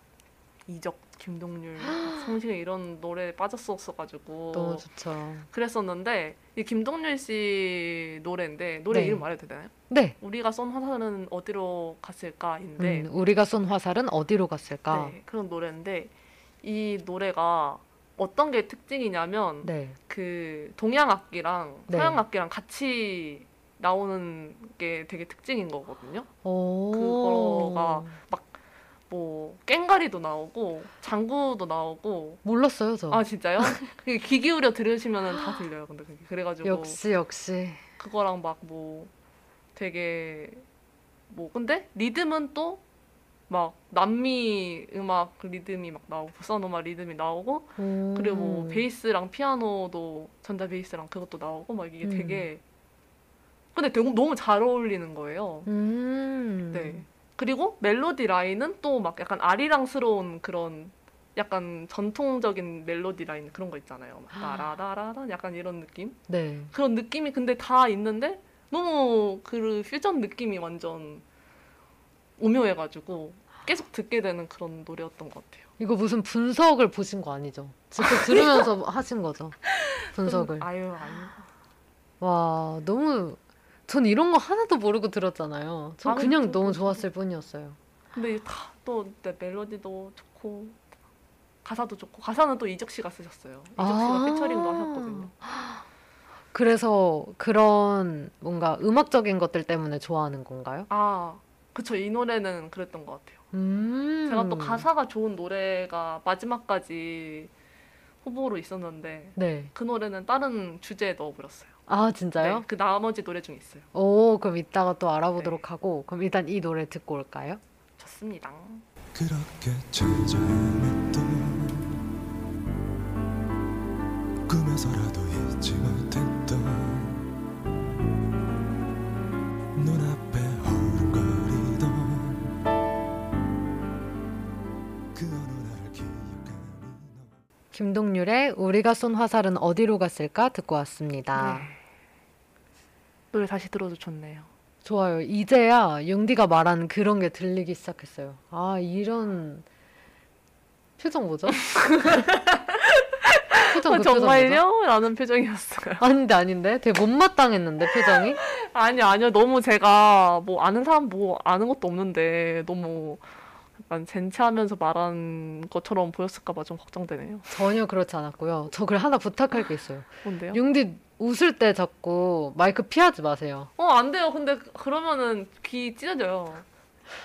이적, 김동률, 성시경 이런 노래에 빠졌었어가지고 너무 좋죠. 그랬었는데 이 김동률 씨 노래인데 노래 네. 이름 말해도 되나요? 네. 우리가 쏜 화살은 어디로 갔을까인데 음, 우리가 쏜 화살은 어디로 갔을까? 네, 그런 노래인데 이 노래가 어떤 게 특징이냐면 네. 그 동양 악기랑 네. 서양 악기랑 같이 나오는 게 되게 특징인 거거든요. 오. 그거가 뭐 꽹가리도 나오고 장구도 나오고 몰랐어요, 저. 아 진짜요? (laughs) 그게 귀 기울여 들으시면은 다 들려요. 근데 그게 그래가지고 역시 역시. 그거랑 막 뭐 되게 뭐 근데 리듬은 또 막 남미 음악 리듬이 막 나오고 보사노마 리듬이 나오고 오. 그리고 뭐 베이스랑 피아노도 전자 베이스랑 그것도 나오고 막 이게 음. 되게 근데 너무 너무 잘 어울리는 거예요. 음. 네. 그리고 멜로디 라인은 또 막 약간 아리랑스러운 그런 약간 전통적인 멜로디 라인 그런 거 있잖아요. 막 따라라라라 약간 이런 느낌? 네. 그런 느낌이 근데 다 있는데 너무 그 퓨전 느낌이 완전 오묘해가지고 계속 듣게 되는 그런 노래였던 것 같아요. 이거 무슨 분석을 보신 거 아니죠? 직접 들으면서 (laughs) 하신 거죠? 분석을. 아유 아유. 와, 너무 전 이런 거 하나도 모르고 들었잖아요. 전 그냥 너무 그렇죠. 좋았을 뿐이었어요. 근데 다또 멜로디도 좋고 가사도 좋고 가사는 또 이적 씨가 쓰셨어요. 이적 씨가 아. 피처링도 하셨거든요. 그래서 그런 뭔가 음악적인 것들 때문에 좋아하는 건가요? 아 그쵸 이 노래는 그랬던 것 같아요. 음. 제가 또 가사가 좋은 노래가 마지막까지 후보로 있었는데 네. 그 노래는 다른 주제에 넣어버렸어요. 아, 진짜요? 네, 그 나머지 노래 중에 있어요. 오, 그럼 이따가 또 알아보도록 네. 하고, 그럼 일단 이 노래 듣고 올까요? 좋습니다. 그렇게 찾아 꿈에서라도 잊지 못했던 눈앞에 김동률의 우리가 쏜 화살은 어디로 갔을까 듣고 왔습니다. 네. 노래 다시 들어도 좋네요. 좋아요. 이제야 융디가 말한 그런 게 들리기 시작했어요. 아, 이런 표정 뭐죠? (laughs) 표정 어, 그? 정말요? 라는 표정이었어요. 아닌데 아닌데 되게 못마땅했는데 표정이 (laughs) 아니요, 아니요. 너무 제가 뭐 아는 사람 뭐 아는 것도 없는데 너무 약간 젠체하면서 말한 것처럼 보였을까봐 좀 걱정되네요. 전혀 그렇지 않았고요. 저 그래 하나 부탁할 게 있어요. (laughs) 뭔데요? 융디 웃을 때 자꾸 마이크 피하지 마세요. 어, 안 돼요. 근데 그러면은 귀 찢어져요.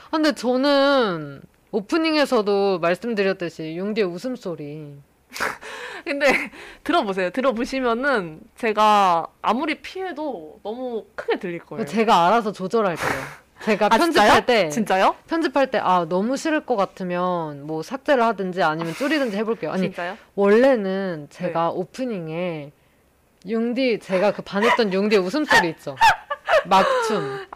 아, 근데 저는 오프닝에서도 말씀드렸듯이 융디의 웃음소리 (laughs) 근데 들어보세요. 들어보시면은 제가 아무리 피해도 너무 크게 들릴 거예요. 제가 알아서 조절할게요. (laughs) 제가 아, 편집할 진짜요? 때 진짜요? 편집할 때 아 너무 싫을 것 같으면 뭐 삭제를 하든지 아니면 줄이든지 해볼게요. 아니 진짜요? 원래는 제가 네. 오프닝에 융디 제가 그 반했던 융디의 웃음소리 있죠. 막춤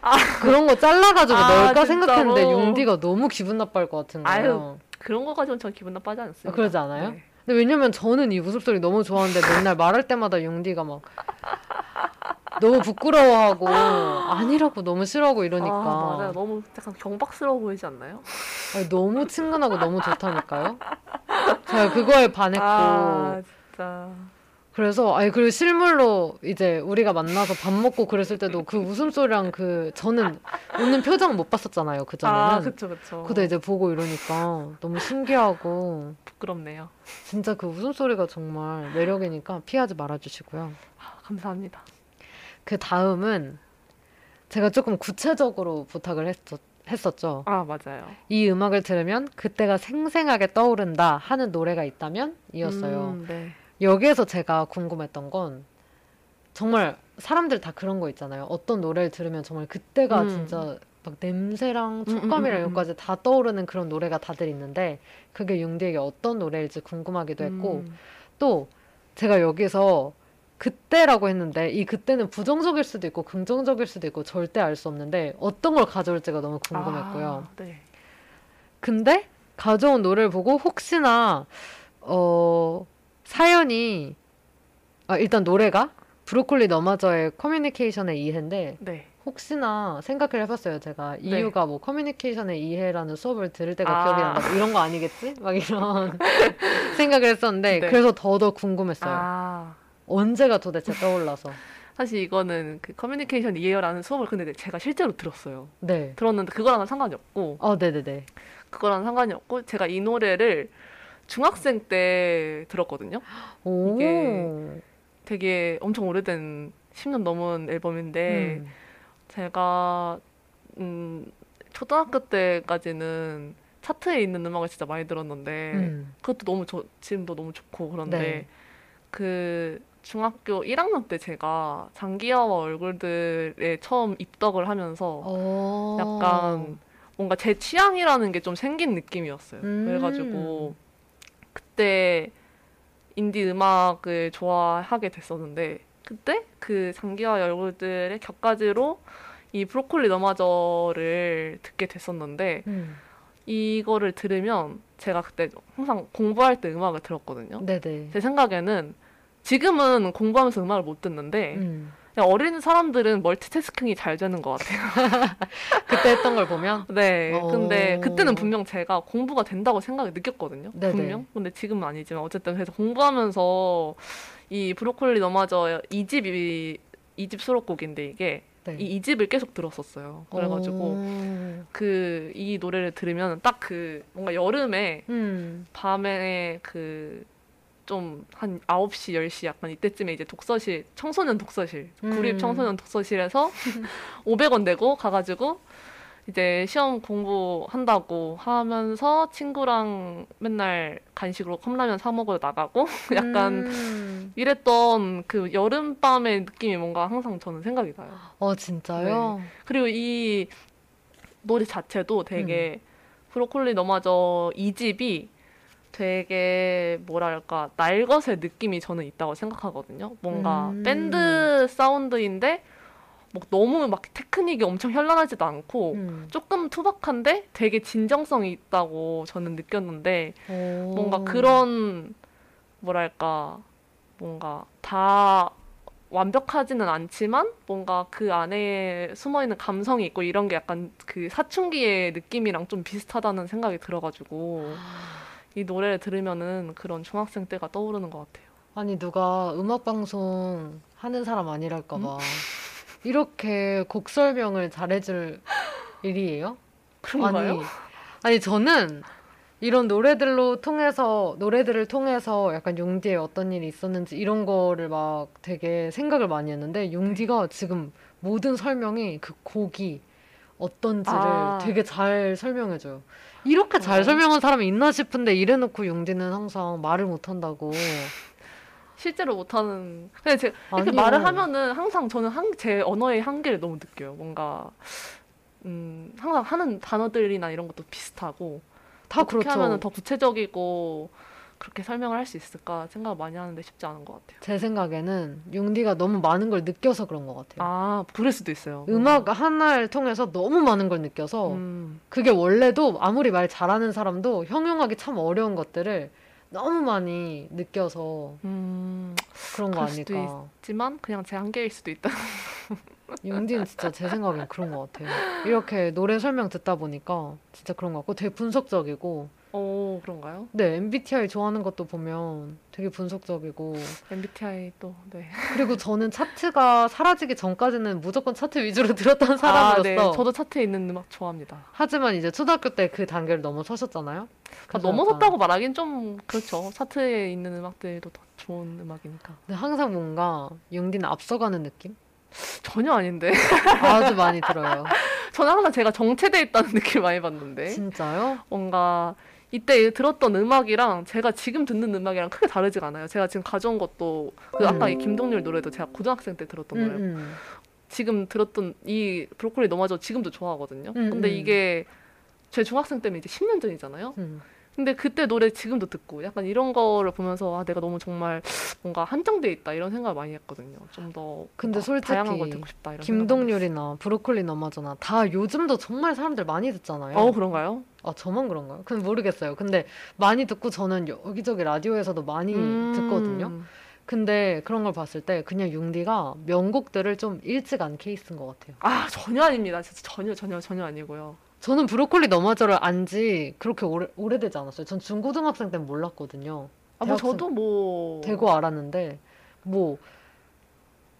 그런 거 잘라가지고 아, 넣을까 진짜로? 생각했는데 융디가 너무 기분 나빠할 것 같은 거예요. 아유, 그런 거 가지고는 전 기분 나빠하지 않습니다. 아, 그러지 않아요? 네. 근데 왜냐면 저는 이 웃음소리 너무 좋아하는데 맨날 말할 때마다 융디가 막 너무 부끄러워하고 아니라고 너무 싫어하고 이러니까 아, 맞아요. 너무 약간 경박스러워 보이지 않나요? 아니, 너무 친근하고 너무 좋다니까요. 제가 그거에 반했고 아, 진짜. 그래서 아니 그리고 실물로 이제 우리가 만나서 밥 먹고 그랬을 때도 그 웃음소리랑 그 저는 웃는 표정 못 봤었잖아요 그 전에는. 아, 그쵸, 그쵸. 근데 이제 보고 이러니까 너무 신기하고 부끄럽네요. 진짜 그 웃음소리가 정말 매력이니까 피하지 말아주시고요. 아, 감사합니다. 그 다음은 제가 조금 구체적으로 부탁을 했었, 했었죠. 아, 맞아요. 이 음악을 들으면 그때가 생생하게 떠오른다 하는 노래가 있다면 이었어요. 음, 네. 여기에서 제가 궁금했던 건 정말 사람들 다 그런 거 있잖아요. 어떤 노래를 들으면 정말 그때가 음. 진짜 막 냄새랑 음, 음, 촉감이랑 음, 음. 여기까지 다 떠오르는 그런 노래가 다들 있는데 그게 융디에게 어떤 노래일지 궁금하기도 했고 음, 또 제가 여기서 그때라고 했는데 이 그때는 부정적일 수도 있고 긍정적일 수도 있고 절대 알 수 없는데 어떤 걸 가져올지가 너무 궁금했고요. 아, 네. 근데 가져온 노래를 보고 혹시나 어 사연이 아 일단 노래가 브로콜리 너마저의 커뮤니케이션의 이해인데 네. 혹시나 생각을 해봤어요 제가 네. 이유가 뭐 커뮤니케이션의 이해라는 수업을 들을 때가 아. 기억이 난다 뭐 이런 거 아니겠지 막 이런 (laughs) 생각을 했었는데 네. 그래서 더더 궁금했어요 아, 언제가 도대체 떠올라서 사실 이거는 그 커뮤니케이션 이해요라는 수업을 근데 제가 실제로 들었어요. 네. 들었는데 그거랑은 상관이 없고 어, 네네네. 그거랑 상관이 없고 제가 이 노래를 중학생 때 들었거든요. 오. 이게 되게 엄청 오래된 10년 넘은 앨범인데 음. 제가 음, 초등학교 때까지는 차트에 있는 음악을 진짜 많이 들었는데 음. 그것도 너무 좋 지금도 너무 좋고 그런데 네. 그 중학교 1학년 때 제가 장기하와 얼굴들에 처음 입덕을 하면서 어. 약간 뭔가 제 취향이라는 게 좀 생긴 느낌이었어요. 음. 그래가지고 그때 인디 음악을 좋아하게 됐었는데 그때 그 장기하 얼굴들의 격가지로 이 브로콜리 너마저를 듣게 됐었는데 음. 이거를 들으면 제가 그때 항상 공부할 때 음악을 들었거든요. 네네. 제 생각에는 지금은 공부하면서 음악을 못 듣는데 음. 어린 사람들은 멀티태스킹이 잘 되는 것 같아요. (laughs) 그때 했던 걸 보면 네. 어. 근데 그때는 분명 제가 공부가 된다고 생각을 느꼈거든요. 네네. 분명. 근데 지금은 아니지만 어쨌든 그래서 공부하면서 이 브로콜리 너마저 이집이 2집 수록곡인데 이게 네. 이 2집을 계속 들었었어요. 그래가지고 오. 그이 노래를 들으면 딱 그 뭔가 여름에 음. 밤에 그 좀 한 9시, 10시 약간 이때쯤에 이제 독서실, 청소년 독서실, 음. 구립 청소년 독서실에서 (laughs) 500원 내고 가가지고 이제 시험 공부한다고 하면서 친구랑 맨날 간식으로 컵라면 사 먹으러 나가고 (laughs) 약간 음. 이랬던 그 여름밤의 느낌이 뭔가 항상 저는 생각이 나요. 어, 진짜요? 그리고 이 노래 자체도 되게 브로콜리 너마저 이 집이 되게 뭐랄까 날것의 느낌이 저는 있다고 생각하거든요. 뭔가 음. 밴드 사운드인데 뭐 너무 막 테크닉이 엄청 현란하지도 않고 음. 조금 투박한데 되게 진정성이 있다고 저는 느꼈는데 오. 뭔가 그런 뭐랄까 뭔가 다 완벽하지는 않지만 뭔가 그 안에 숨어 있는 감성이 있고 이런 게 약간 그 사춘기의 느낌이랑 좀 비슷하다는 생각이 들어가지고 이 노래를 들으면은 그런 중학생 때가 떠오르는 것 같아요. 아니, 누가 음악 방송 하는 사람 아니랄까 봐. (laughs) 이렇게 곡 설명을 잘해줄 일이에요? 그런가요? 아니, 아니 저는 이런 노래들로 통해서 노래들을 통해서 약간 용디의 어떤 일이 있었는지 이런 거를 막 되게 생각을 많이 했는데 용디가 지금 모든 설명이 그 곡이 어떤지를 아. 되게 잘 설명해줘요. 이렇게 잘 어. 설명한 사람이 있나 싶은데 이래놓고 용디는 항상 말을 못한다고. 실제로 못하는 근데 제가 이렇게 아니요. 말을 하면은 항상 저는 한, 제 언어의 한계를 너무 느껴요. 뭔가 음 항상 하는 단어들이나 이런 것도 비슷하고 다 어떻게 그렇죠. 하면은 더 구체적이고 그렇게 설명을 할 수 있을까 생각 많이 하는데 쉽지 않은 것 같아요. 제 생각에는 용디가 너무 많은 걸 느껴서 그런 것 같아요. 아 그럴 수도 있어요. 음악 하나를 통해서 너무 많은 걸 느껴서 음, 그게 원래도 아무리 말 잘하는 사람도 형용하기 참 어려운 것들을 너무 많이 느껴서 음, 그런 거 아닐까. 있지만 그냥 제 한계일 수도 있다. (laughs) 윤디는 진짜 제 생각엔 그런 것 같아요. 이렇게 노래 설명 듣다 보니까 진짜 그런 것 같고 되게 분석적이고 오 그런가요? 네 MBTI 좋아하는 것도 보면 되게 분석적이고 MBTI 또 네. 그리고 저는 차트가 사라지기 전까지는 무조건 차트 위주로 (laughs) 들었던 아, 사람으로서 네. 저도 차트에 있는 음악 좋아합니다. 하지만 이제 초등학교 때 그 단계를 넘어서셨잖아요. 아, 넘어섰다고 말하긴 좀 그렇죠. 차트에 있는 음악들도 더 좋은 음악이니까. 근데 항상 뭔가 용디는 앞서가는 느낌? 전혀 아닌데. 아주 많이 들어요. (laughs) 저는 항상 제가 정체돼 있다는 느낌을 많이 받는데 진짜요? 뭔가 이때 들었던 음악이랑 제가 지금 듣는 음악이랑 크게 다르지가 않아요. 제가 지금 가져온 것도 그 아까 이 김동률 노래도 제가 고등학생 때 들었던 음, 노래. 음. 지금 들었던 이 브로콜리 너마저 지금도 좋아하거든요. 음, 근데 음. 이게 제 중학생 때면 이제 10년 전이잖아요. 음. 근데 그때 노래 지금도 듣고 약간 이런 거를 보면서 아 내가 너무 정말 뭔가 한정돼 있다 이런 생각을 많이 했거든요. 좀 더 근데 솔직히 다양한 걸 듣고 싶다 이런 김동률이나 브로콜리 너마저나 다 요즘도 정말 사람들 많이 듣잖아요. 어 그런가요? 아 저만 그런가요? 그건 모르겠어요. 근데 많이 듣고 저는 여기저기 라디오에서도 많이 음. 듣거든요. 근데 그런 걸 봤을 때 그냥 융디가 명곡들을 좀 일찍 안 케이스인 것 같아요. 아 전혀 아닙니다. 진짜 전혀 전혀 전혀 아니고요. 저는 브로콜리 너마저를 안 지 그렇게 오래, 오래되지 않았어요. 전 중고등학생 때는 몰랐거든요. 아 뭐 대학생 저도 뭐 되고 알았는데 뭐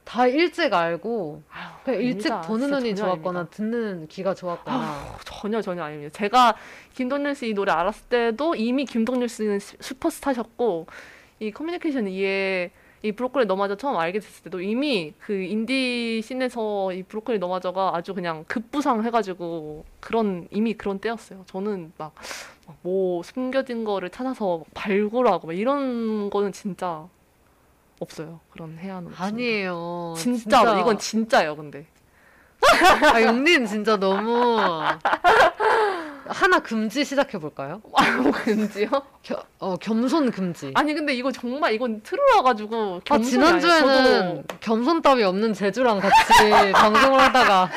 다 일찍 알고 아유, 그냥 일찍 아닙니다. 보는 진짜 눈이 전혀 좋았거나 아닙니다. 듣는 귀가 좋았거나 아우, 전혀 전혀 아닙니다. 제가 김동률 씨 이 노래 알았을 때도 이미 김동률 씨는 시- 슈퍼스타셨고 이 커뮤니케이션 이해 이 브로콜리 너마저 처음 알게 됐을 때도 이미 그 인디 scene에서 이 브로콜리 너마저가 아주 그냥 급부상해가지고 그런 이미 그런 때였어요. 저는 막 뭐 숨겨진 거를 찾아서 막 발굴하고 막 이런 거는 진짜 없어요. 그런 혜안은 없습니다. 아니에요. 진짜로 이건 진짜예요. 근데 아 영린 진짜 너무 하나 금지 시작해 볼까요? (laughs) 아무 근지요? 어 겸손 금지. 아니 근데 이거 정말 이건 틀어가지고 아, 겸손이 지난주에는. 겸손 따위 없는 제주랑 같이 (laughs) 방송을 하다가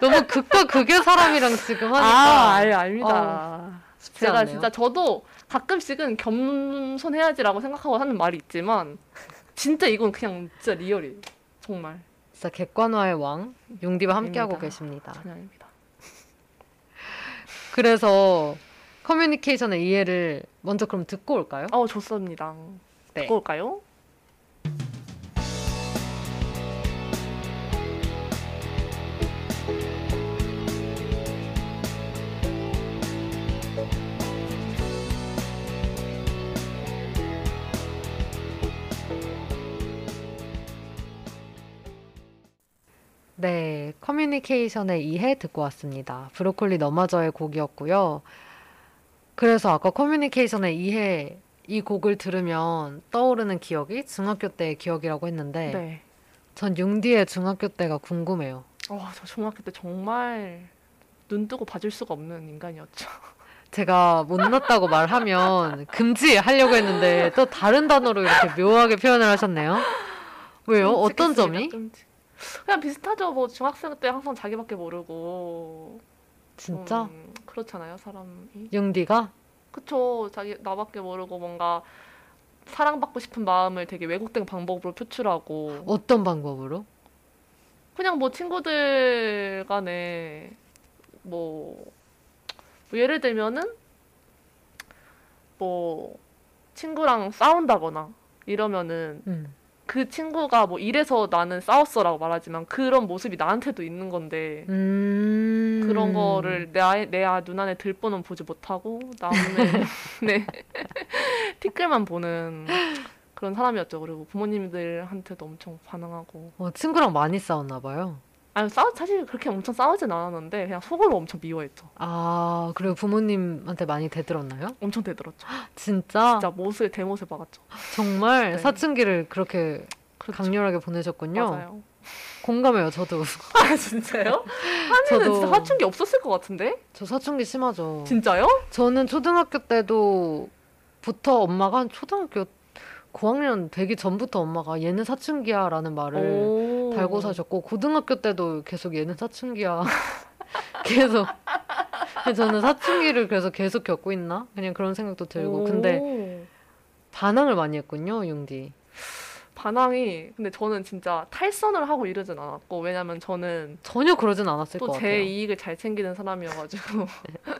너무 극과 극의 사람이랑 지금 하니까 아, 알, 압니다. 쉽지 제가 않네요. 진짜 저도 가끔씩은 겸손해야지라고 생각하고 하는 말이 있지만 진짜 이건 그냥 진짜 real이에요. 정말 진짜 객관화의 왕 용디와 함께하고. 계십니다. 전혀. 그래서 커뮤니케이션의 이해를 먼저 그럼 듣고 올까요? 어 좋습니다. 네. 듣고 올까요? 네, 커뮤니케이션의 이해 듣고 왔습니다. 브로콜리 너마저의 곡이었고요. 그래서 아까 커뮤니케이션의 이해 이 곡을 들으면 떠오르는 기억이 중학교 때의 기억이라고 했는데 네. 전 용디의 중학교 때가 궁금해요. 와, 저 중학교 때 정말 눈 뜨고 봐줄 수가 없는 인간이었죠. (laughs) 제가 못났다고 말하면 금지하려고 했는데 또 다른 단어로 이렇게 묘하게 표현을 하셨네요. 왜요? 어떤 점이? 끔찍. 그냥 비슷하죠. 뭐 중학생 때 항상 자기밖에 모르고 진짜? 음, 그렇잖아요, 사람이. 융디가? 그쵸. 자기 나밖에 모르고 뭔가 사랑받고 싶은 마음을 되게 왜곡된 방법으로 표출하고 어떤 방법으로? 그냥 뭐 친구들 간에 뭐, 뭐 예를 들면은 뭐 친구랑 싸운다거나 이러면은 음. 그 친구가 뭐 이래서 나는 싸웠어라고 말하지만 그런 모습이 나한테도 있는 건데 음. 그런 거를 내, 내 아, 눈안에 들보는 보지 못하고 남의 (laughs) 네. (laughs) 티끌만 보는 그런 사람이었죠. 그리고 부모님들한테도 엄청 반응하고 어, 친구랑 많이 싸웠나 봐요. 아니 싸우 사실 그렇게 엄청 싸우진 않았는데 그냥 속으로 엄청 미워했죠. 아, 그리고 부모님한테 많이 대들었나요? 엄청 대들었죠. 진짜? 진짜 못을 대못을 박았죠. 정말 네. 사춘기를 그렇게 그렇죠. 강렬하게 보내셨군요. 맞아요. 공감해요, 저도. 아 진짜요? 한이는 저도 진짜 사춘기 없었을 것 같은데? 저 사춘기 심하죠. 진짜요? 저는 초등학교 때도 부터 엄마가 한 초등학교 고학년 되기 전부터 엄마가 얘는 사춘기야라는 말을 오. 달고 사셨고 고등학교 때도 계속 얘는 사춘기야 (laughs) 계속 저는 사춘기를 그래서 계속 겪고 있나 그냥 그런 생각도 들고 근데 오. 반항을 많이 했군요 융디 반항이 근데 저는 진짜 탈선을 하고 이러진 않았고 왜냐면 저는 전혀 그러진 않았을 것또 같아요 제 이익을 잘 챙기는 사람이어가지고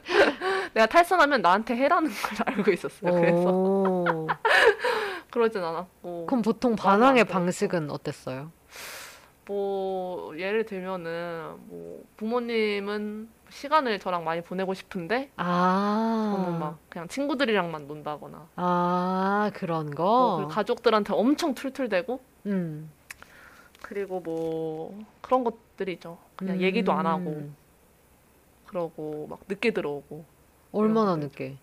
(laughs) 내가 탈선하면 나한테 해라는 걸 알고 있었어요. 그래서 오. (laughs) 그러진 않았고 그럼 보통 반항의. 방식은 어땠어요? 뭐 예를 들면은 뭐 부모님은 시간을 저랑 많이 보내고 싶은데 아, 저는 막 그냥 친구들이랑만 논다거나 아 그런 뭐 거. 그리고 가족들한테 엄청 툴툴대고 음. 그리고 뭐 그런 것들이죠. 그냥 얘기도 안 하고 음. 그러고 막 늦게 들어오고 얼마나 늦게?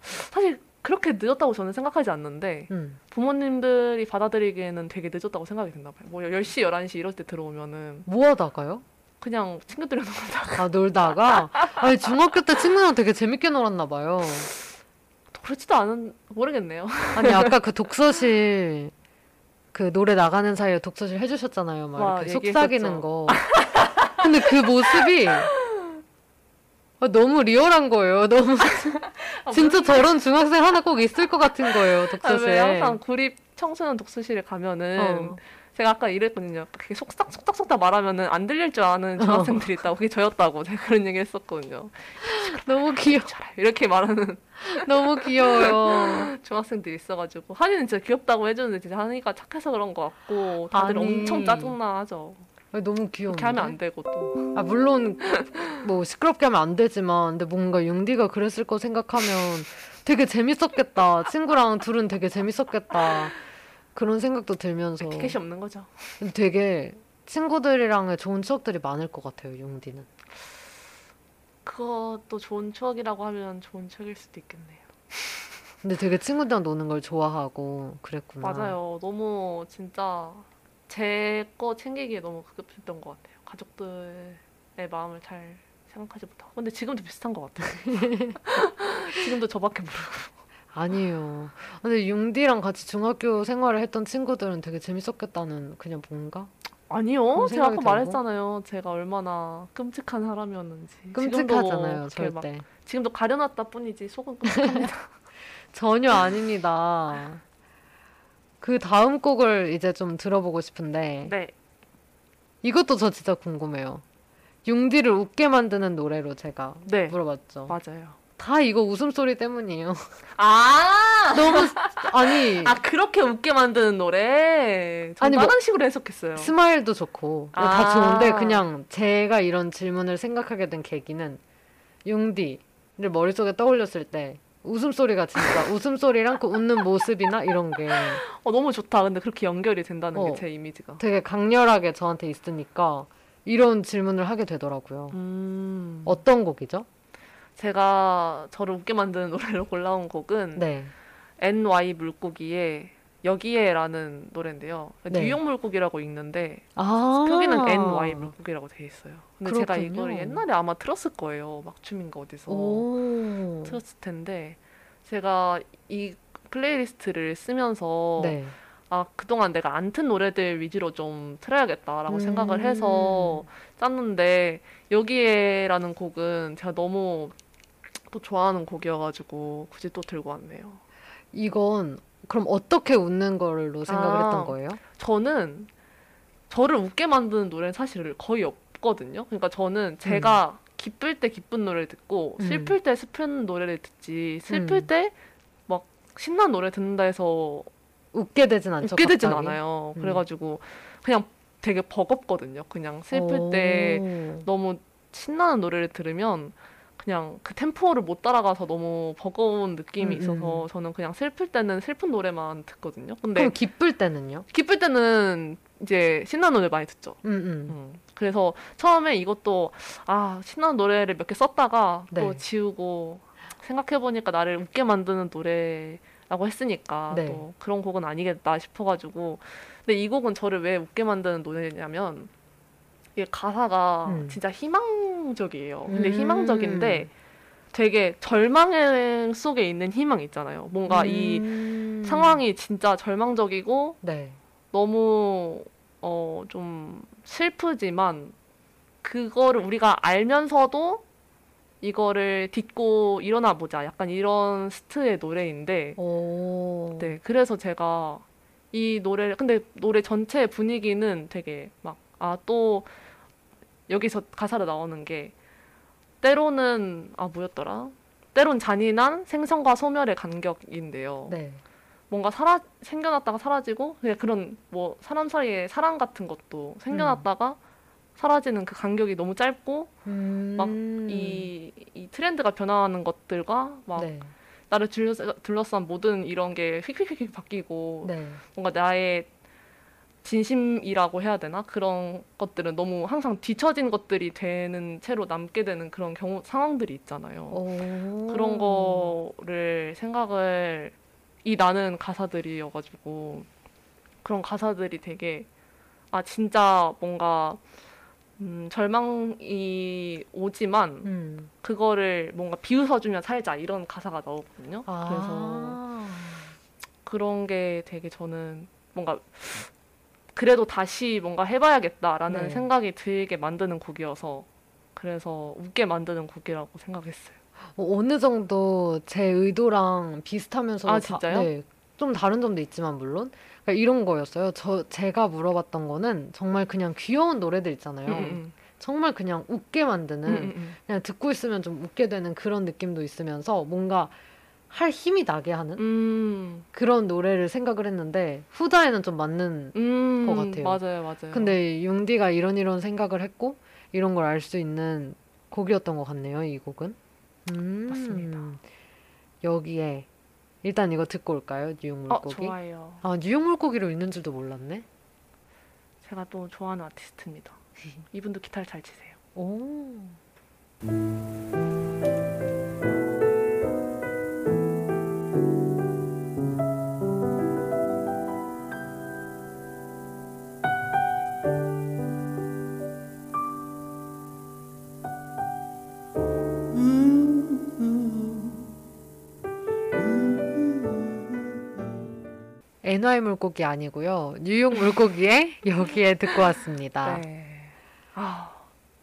사실 그렇게 늦었다고 저는 생각하지 않는데 음. 부모님들이 받아들이기에는 되게 늦었다고 생각이 됐나 봐요. 뭐 10시, 11시 이럴 때 들어오면은 뭐 하다가요? 그냥 친구들이랑 (laughs) 놀다가 아 놀다가? 아니 중학교 때 친구랑 되게 재밌게 놀았나 봐요. 그렇지도 않은 모르겠네요. (laughs) 아니 아까 그 독서실 그 노래 나가는 사이에 독서실 해주셨잖아요. 막 와. 속삭이는 거. 근데 그 모습이 (laughs) 아, 너무 리얼한 거예요. (laughs) 너무 진짜 저런 중학생 하나 꼭 있을 것 같은 거예요. 아, 독서실에. 왜 항상 구립 청소년 독서실에 가면은 어. 제가 아까 이랬거든요. 그렇게 속삭 속닥 속닥 말하면은 안 들릴 줄 아는 중학생들이 있다고 그게 저였다고 제가 그런 얘기 했었거든요. 너무 귀여 잘해 이렇게 말하는 너무 귀여워요. (laughs) 중학생들이 있어가지고 한이는 진짜 귀엽다고 해주는데 진짜 한이가 착해서 그런 것 같고 다들 아니. 엄청 짜증나 하죠. 너무 귀여운데. 그렇게 하면 안 되고 또 아 물론 뭐 시끄럽게 하면 안 되지만 근데 뭔가 융디가 그랬을 거 생각하면 되게 재밌었겠다. 친구랑 둘은 되게 재밌었겠다. 그런 생각도 들면서 티켓이 없는 거죠. 되게 친구들이랑의 좋은 추억들이 많을 것 같아요. 융디는. 그것도 좋은 추억이라고 하면 좋은 추억일 수도 있겠네요. 근데 되게 친구들이랑 노는 걸 좋아하고 그랬구나. 맞아요. 너무 진짜 제 거 챙기기에 너무 급했던 것 같아요. 가족들의 마음을 잘 생각하지 못하고. 근데 지금도 비슷한 것 같아요. (laughs) 지금도 저밖에 모르고. 아니에요. 근데 융디랑 같이 중학교 생활을 했던 친구들은 되게 재밌었겠다는 그냥 뭔가 아니요. 제가 아까 들고? 말했잖아요. 제가 얼마나 끔찍한 사람이었는지. 끔찍하잖아요. 지금도 막- 절대. 지금도 가려놨다 뿐이지 속은 끔찍합니다. (laughs) 전혀 아닙니다. 그 다음 곡을 이제 좀 들어보고 싶은데 네. 이것도 저 진짜 궁금해요. 융디를 웃게 만드는 노래로 제가 네. 물어봤죠. 맞아요. 다 이거 웃음소리 때문이에요. 아! (laughs) 너무 아니 아, 그렇게 웃게 만드는 노래. 전 아니, 뭐- 다른 식으로 해석했어요. 스마일도 좋고 다 아. 좋은데 그냥 제가 이런 질문을 생각하게 된 계기는 융디를 머릿속에 떠올렸을 때 웃음소리가 진짜 웃음소리랑 그 웃는 모습이나 이런 게 어, 너무 좋다. 근데 그렇게 연결이 된다는 어. 게 제 이미지가. 되게 강렬하게 저한테 있으니까 이런 질문을 하게 되더라고요. 음. 어떤 곡이죠? 제가 저를 웃게 만드는 노래로 골라온 곡은 네. NY 물고기의 여기에라는 노래인데요. 네. 뉴욕 물고기라고 읽는데 아. 표기는 NY 물고기라고 돼 있어요. 근데 제가 그렇군요. 이걸 옛날에 아마 들었을 거예요. 막춤인가 어디서 오. 들었을 텐데 제가 이 플레이리스트를 쓰면서 네. 아 그동안 내가 안 튼 노래들 위주로 좀 틀어야겠다라고 음. 생각을 해서 짰는데 여기에라는 곡은 제가 너무 또 좋아하는 곡이어가지고 굳이 또 들고 왔네요. 이건 그럼 어떻게 웃는 걸로 생각을 아. 했던 거예요? 저는 저를 웃게 만드는 노래는 사실 거의 없거든요. 그러니까 저는 제가 기쁠 때 기쁜 노래를 듣고 음. 슬플 때 슬픈 노래를 듣지 슬플 음. 때막 신난 노래 듣는다 해서 웃게 되진 않죠. 웃게 되진 갑자기? 않아요. 음. 그래가지고 그냥 되게 버겁거든요. 그냥 슬플 때 오. 너무 신나는 노래를 들으면 그냥 그 템포를 못 따라가서 너무 버거운 느낌이 음, 있어서 음. 저는 그냥 슬플 때는 슬픈 노래만 듣거든요. 근데 그럼 기쁠 때는요? 기쁠 때는 이제 신나는 노래 많이 듣죠. 음, 음. 음. 그래서 처음에 이것도 아 신나는 노래를 몇 개 썼다가 또 네. 지우고 생각해 보니까 나를 웃게 만드는 노래라고 했으니까 네. 또 그런 곡은 아니겠다 싶어가지고 근데 이 곡은 저를 왜 웃게 만드는 노래냐면 이게 가사가 음. 진짜 희망 적이에요. 근데 음. 희망적인데 되게 절망 속에 있는 희망 있잖아요. 뭔가 이 음. 상황이 진짜 절망적이고 네. 너무 어 좀 슬프지만 그거를 우리가 알면서도 이거를 딛고 일어나 보자. 약간 이런 스트의 노래인데 오. 네 그래서 제가 이 노래를 근데 노래 전체 분위기는 되게 막 아 또 여기서 가사로 나오는 게 때로는 아 뭐였더라? 때론 잔인한 생선과 소멸의 간격인데요. 네. 뭔가 사라 생겨났다가 사라지고 그냥 그런 뭐 사람 사이의 사랑 같은 것도 생겨났다가 사라지는 그 간격이 너무 짧고 음. 막 이, 이 트렌드가 변화하는 것들과 막 네. 나를 둘러싸, 둘러싼 모든 이런 게 휙휙휙 바뀌고 네. 뭔가 나의 진심이라고 해야 되나 그런 것들은 너무 항상 뒤처진 것들이 되는 채로 남게 되는 그런 경우 상황들이 있잖아요. 오. 그런 거를 생각을 이 나는 가사들이어가지고 그런 가사들이 되게 아 진짜 뭔가 음, 절망이 오지만 음. 그거를 뭔가 비웃어주며 살자 이런 가사가 나오거든요. 그래서 아. 그런 게 되게 저는 뭔가 그래도 다시 뭔가 해봐야겠다라는 네. 생각이 들게 만드는 곡이어서 그래서 웃게 만드는 곡이라고 생각했어요. 어, 어느 정도 제 의도랑 비슷하면서 아, 다- 진짜요? 네, 좀 다른 점도 있지만 물론 그러니까 이런 거였어요. 저 제가 물어봤던 거는 정말 그냥 귀여운 노래들 있잖아요. 음, 음, 정말 그냥 웃게 만드는 음, 음, 음. 그냥 듣고 있으면 좀 웃게 되는 그런 느낌도 있으면서 뭔가 할 힘이 나게 하는 음, 그런 노래를 생각을 했는데 후자에는 좀 맞는 음, 것 같아요. 맞아요, 맞아요. 근데 융디가 이런 이런 생각을 했고 이런 걸 알 수 있는 곡이었던 것 같네요. 이 곡은. 음, 맞습니다. 여기에 일단 이거 듣고 올까요? 뉴욕 어, 물고기. 좋아요. 아 뉴욕 물고기로 있는 줄도 몰랐네. 제가 또 좋아하는 아티스트입니다. (laughs) 이분도 기타를 잘 치세요. 오. NY 물고기 아니고요. 뉴욕 물고기에 (laughs) 여기에 듣고 왔습니다. 네. 아,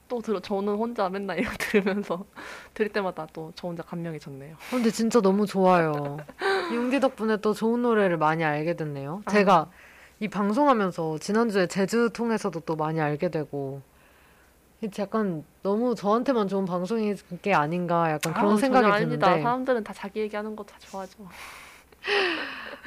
또 들어 저는 혼자 맨날 이거 들으면서 (laughs) 들을 때마다 또 저 혼자 감명이 졌네요. 어, 근데 진짜 너무 좋아요. (laughs) 융디 덕분에 또 좋은 노래를 많이 알게 됐네요. 아. 제가 이 방송하면서 지난주에 제주 통해서도 또 많이 알게 되고 약간 너무 저한테만 좋은 방송인 게 아닌가 약간 그런 아우, 생각이 전혀 아닙니다. 드는데 사람들은 다 자기 얘기하는 거 다 좋아하죠.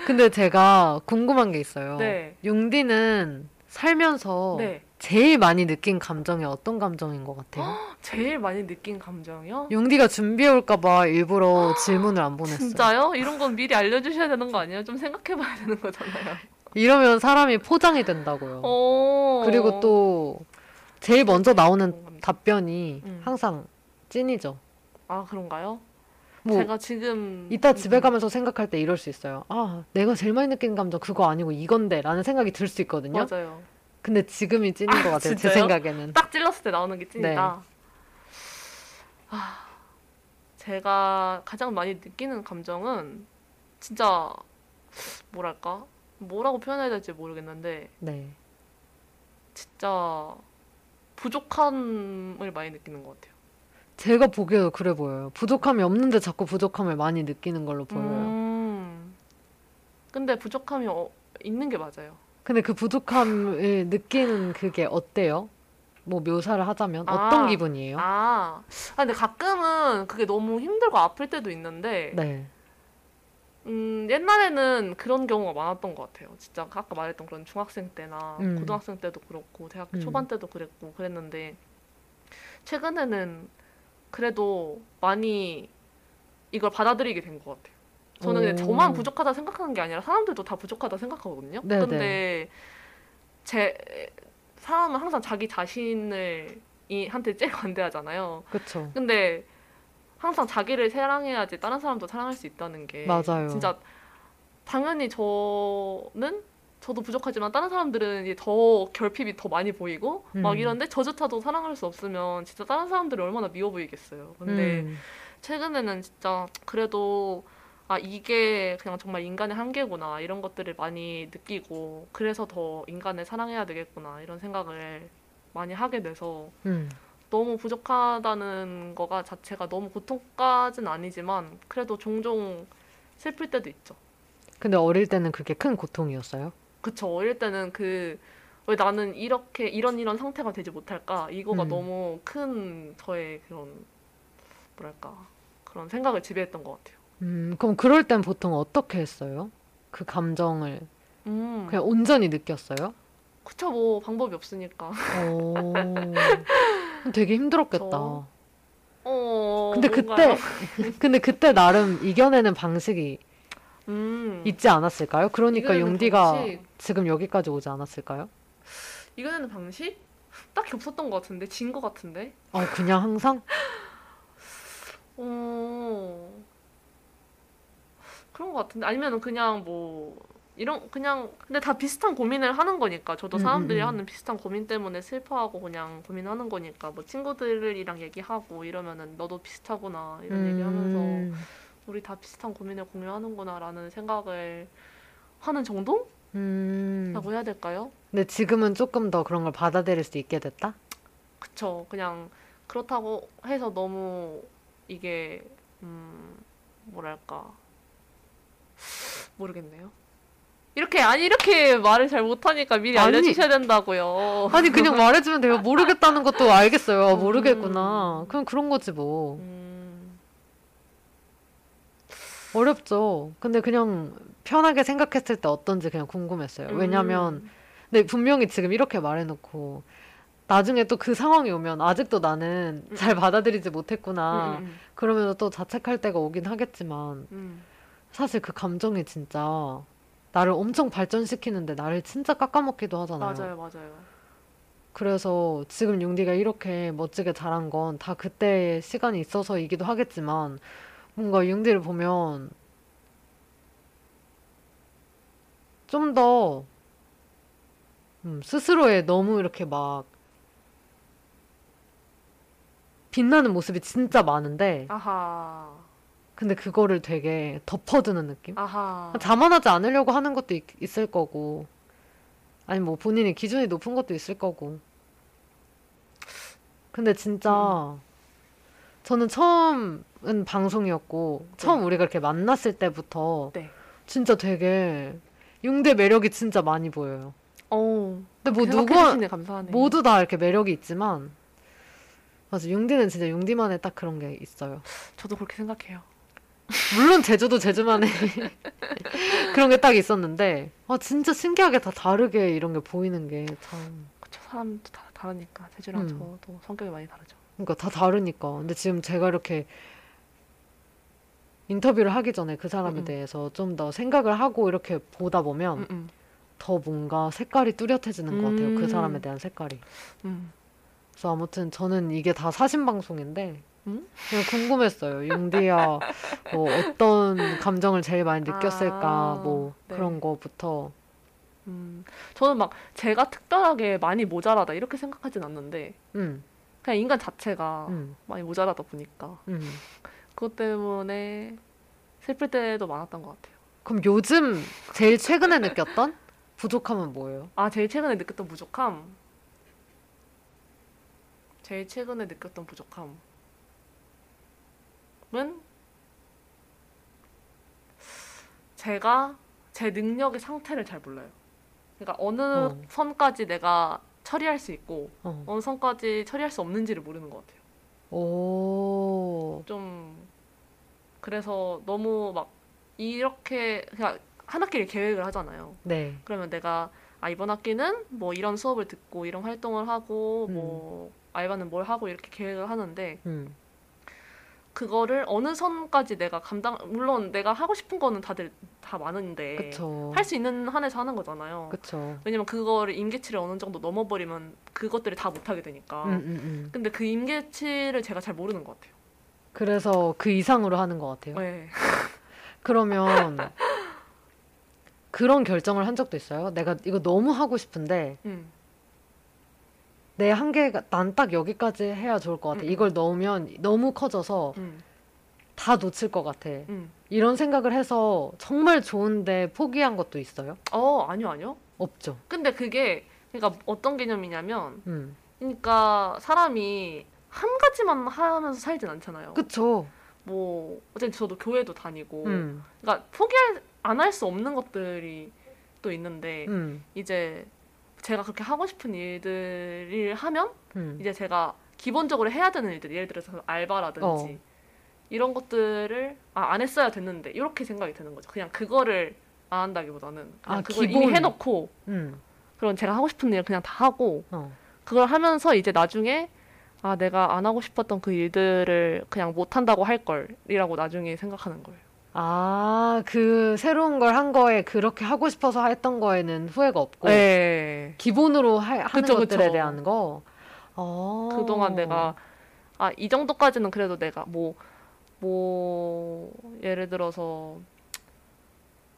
근데 제가 궁금한 게 있어요. 네. 융디는 살면서 네. 제일 많이 느낀 감정이 어떤 감정인 것 같아요? (gasps) 제일 많이 느낀 감정이요? 융디가 준비해 올까봐 일부러 (gasps) 질문을 안 보냈어요. 진짜요? 이런 건 미리 알려주셔야 되는 거 아니에요? 좀 생각해봐야 되는 거잖아요. 이러면 사람이 포장이 된다고요. 어. 그리고 또 제일 먼저 나오는. 답변이 음. 항상 찐이죠. 아 그런가요? 뭐 제가 지금 이따 집에 음, 가면서 생각할 때 이럴 수 있어요. 아, 내가 제일 많이 느끼는 감정 그거 아니고 이건데 라는 생각이 들 수 있거든요. 맞아요. 근데 지금이 찐인 것 같아요. 제 진짜요? 생각에는. 딱 찔렀을 때 나오는 게 찐이다. 네. 아, 제가 가장 많이 느끼는 감정은 진짜 뭐랄까 뭐라고 표현해야 될지 모르겠는데 네. 진짜 부족함을 많이 느끼는 것 같아요. 제가 보기에도 그래 보여요. 부족함이 없는데 자꾸 부족함을 많이 느끼는 걸로 보여요. 음, 근데 부족함이 어, 있는 게 맞아요. 근데 그 부족함을 느끼는 그게 어때요? 뭐 묘사를 하자면 아, 어떤 기분이에요? 아, 아, 근데 가끔은 그게 너무 힘들고 아플 때도 있는데, 네. 음, 옛날에는 그런 경우가 많았던 것 같아요. 진짜 아까 말했던 그런 중학생 때나 음. 고등학생 때도 그렇고 대학교 음. 초반 때도 그랬고 그랬는데 최근에는 그래도 많이 이걸 받아들이게 된 것 같아요. 저는 그냥 오. 저만 부족하다 생각하는 게 아니라 사람들도 다 부족하다 생각하거든요. 네네. 근데 제 사람은 항상 자기 자신을 이 한테 제일 관대하잖아요. 그쵸. 근데 항상 자기를 사랑해야지 다른 사람도 사랑할 수 있다는 게 맞아요. 진짜 당연히 저는 저도 부족하지만 다른 사람들은 이제 더 결핍이 더 많이 보이고 막 음. 이런데 저조차도 사랑할 수 없으면 진짜 다른 사람들이 얼마나 미워 보이겠어요. 근데 음. 최근에는 진짜 그래도 아 이게 그냥 정말 인간의 한계구나 이런 것들을 많이 느끼고 그래서 더 인간을 사랑해야 되겠구나 이런 생각을 많이 하게 돼서 음. 너무 부족하다는 거가 자체가 너무 고통까지는 아니지만 그래도 종종 슬플 때도 있죠. 근데 어릴 때는 그게 큰 고통이었어요? 그쵸. 어릴 때는 그, 왜 나는 이렇게, 이런 이런 상태가 되지 못할까? 이거가 음. 너무 큰 저의 그런, 뭐랄까, 그런 생각을 지배했던 것 같아요. 음, 그럼 그럴 땐 보통 어떻게 했어요? 그 감정을 음. 그냥 온전히 느꼈어요? 그쵸, 뭐, 방법이 없으니까. 오. 되게 힘들었겠다. 저- 어, 근데 뭔가요? 그때 (laughs) 근데 그때 나름 이겨내는 방식이 음, 있지 않았을까요? 그러니까 용디가 방식? 지금 여기까지 오지 않았을까요? 이겨내는 방식? 딱히 없었던 것 같은데? 진 것 같은데? 어, 그냥 항상? 어, 그런 것 같은데 아니면은 그냥 뭐 이런 그냥 근데 다 비슷한 고민을 하는 거니까 저도 음, 사람들이 음, 음. 하는 비슷한 고민 때문에 슬퍼하고 그냥 고민하는 거니까 뭐 친구들이랑 얘기하고 이러면은 너도 비슷하구나 이런 얘기하면서 음, 우리 다 비슷한 고민을 공유하는구나라는 생각을 하는 정도라고 음. 해야 될까요? 근데 지금은 조금 더 그런 걸 받아들일 수 있게 됐다? 그쵸 그냥 그렇다고 해서 너무 이게 음 뭐랄까 모르겠네요. 이렇게 아니 이렇게 말을 잘 못하니까 미리 아니. 알려주셔야 된다고요. 아니 그냥 말해주면 돼요. 모르겠다는 것도 알겠어요. 아, 음. 모르겠구나. 그냥 그런 거지 뭐. 음, 어렵죠. 근데 그냥 편하게 생각했을 때 어떤지 그냥 궁금했어요. 왜냐면 음, 근데 분명히 지금 이렇게 말해놓고 나중에 또 그 상황이 오면 아직도 나는 음. 잘 받아들이지 못했구나. 음, 음, 그러면서 또 자책할 때가 오긴 하겠지만 음. 사실 그 감정이 진짜 나를 엄청 발전시키는데 나를 진짜 깎아먹기도 하잖아요. 맞아요, 맞아요. 그래서 지금 용디가 이렇게 멋지게 자란 건다 그때의 시간이 있어서이기도 하겠지만 뭔가 용디를 보면 좀더 음, 스스로의 너무 이렇게 막 빛나는 모습이 진짜 많은데 아하, 근데 그거를 되게 덮어두는 느낌? 아하. 자만하지 않으려고 하는 것도 있, 있을 거고 아니 뭐 본인이 기준이 높은 것도 있을 거고 근데 진짜 저는 처음은 방송이었고 처음 우리가 이렇게 만났을 때부터 네. 진짜 되게 융대 매력이 진짜 많이 보여요 어, 근데 뭐 누구 감사하네. 모두 다 이렇게 매력이 있지만 맞아 융디는 진짜 융디만의 딱 그런 게 있어요 저도 그렇게 생각해요. 물론 제주도 제주만의 (laughs) 그런 게 딱 있었는데 아 진짜 신기하게 다 다르게 이런 게 보이는 게 참 그쵸, 사람도 다 다르니까 세주랑 음. 저도 성격이 많이 다르죠. 그러니까 다 다르니까 근데 지금 제가 이렇게 인터뷰를 하기 전에 그 사람에 음, 음. 대해서 좀 더 생각을 하고 이렇게 보다 보면 음, 음, 더 뭔가 색깔이 뚜렷해지는 것 같아요 그 음. 사람에 대한 색깔이 음. 그래서 아무튼 저는 이게 다 사신 방송인데 음? 그냥 궁금했어요. 융디야 뭐 어떤 감정을 제일 많이 느꼈을까 아, 뭐 네. 그런 거부터 음, 저는 막 제가 특별하게 많이 모자라다 이렇게 생각하진 않는데 음, 그냥 인간 자체가 음, 많이 모자라다 보니까 음. 그것 때문에 슬플 때도 많았던 것 같아요. 그럼 요즘 제일 최근에 느꼈던 (laughs) 부족함은 뭐예요? 아, 제일 최근에 느꼈던 부족함. 제일 최근에 느꼈던 부족함은 제가 제 능력의 상태를 잘 몰라요. 그러니까 어느 어. 선까지 내가 처리할 수 있고 어. 어느 선까지 처리할 수 없는지를 모르는 것 같아요. 오, 좀 그래서 너무 막 이렇게 그냥 한 학기를 계획을 하잖아요. 네, 그러면 내가 아 이번 학기는 뭐 이런 수업을 듣고 이런 활동을 하고 뭐 알바는 뭘 하고 이렇게 계획을 하는데 음, 그거를 어느 선까지 내가 감당 물론 내가 하고 싶은 거는 다들 다 많은데 할 수 있는 한에서 하는 거잖아요. 그쵸. 왜냐면 그거를 임계치를 어느 정도 넘어버리면 그것들을 다 못하게 되니까. 음, 음, 음. 근데 그 임계치를 제가 잘 모르는 것 같아요. 그래서 그 이상으로 하는 것 같아요. 네. (laughs) 그러면 그런 결정을 한 적도 있어요? 내가 이거 너무 하고 싶은데 음. 내 한계가 난 딱 여기까지 해야 좋을 것 같아. 음, 음. 이걸 넣으면 너무 커져서 음. 다 놓칠 것 같아. 음. 이런 생각을 해서 정말 좋은데 포기한 것도 있어요? 어 아니요 아니요. 없죠. 근데 그게 그러니까 어떤 개념이냐면 음. 그러니까 사람이 한 가지만 하면서 살진 않잖아요. 그쵸. 뭐 어쨌든 저도 교회도 다니고 음. 그러니까 포기할 안 할 수 없는 것들이 또 있는데 음. 이제 제가 그렇게 하고 싶은 일들을 하면 음. 이제 제가 기본적으로 해야 되는 일들 예를 들어서 알바라든지 어. 이런 것들을 아, 안 했어야 됐는데 이렇게 생각이 드는 거죠. 그냥 그거를 안 한다기보다는 아, 그걸 기본. 이미 해놓고 음. 그런 제가 하고 싶은 일 그냥 다 하고 어. 그걸 하면서 이제 나중에 아 내가 안 하고 싶었던 그 일들을 그냥 못 한다고 할 걸이라고 나중에 생각하는 거예요. 아, 그 새로운 걸 한 거에 그렇게 하고 싶어서 했던 거에는 후회가 없고 네. 기본으로 하, 하는 그쵸, 것들에 그쵸. 대한 거. 어. 그동안 내가 아 이 정도까지는 그래도 내가 뭐 뭐 예를 들어서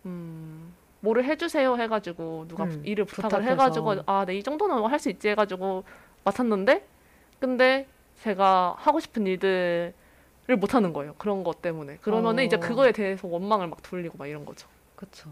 음 뭐를 해주세요 해가지고 누가 음, 일을 부탁을 부탁해서. 해가지고 아 네 이 정도는 할 수 있지 해가지고 맡았는데 근데 제가 하고 싶은 일들 을못 하는 거예요 그런 것 때문에 그러면은 어. 이제 그거에 대해서 원망을 막 돌리고 막 이런 거죠 그쵸.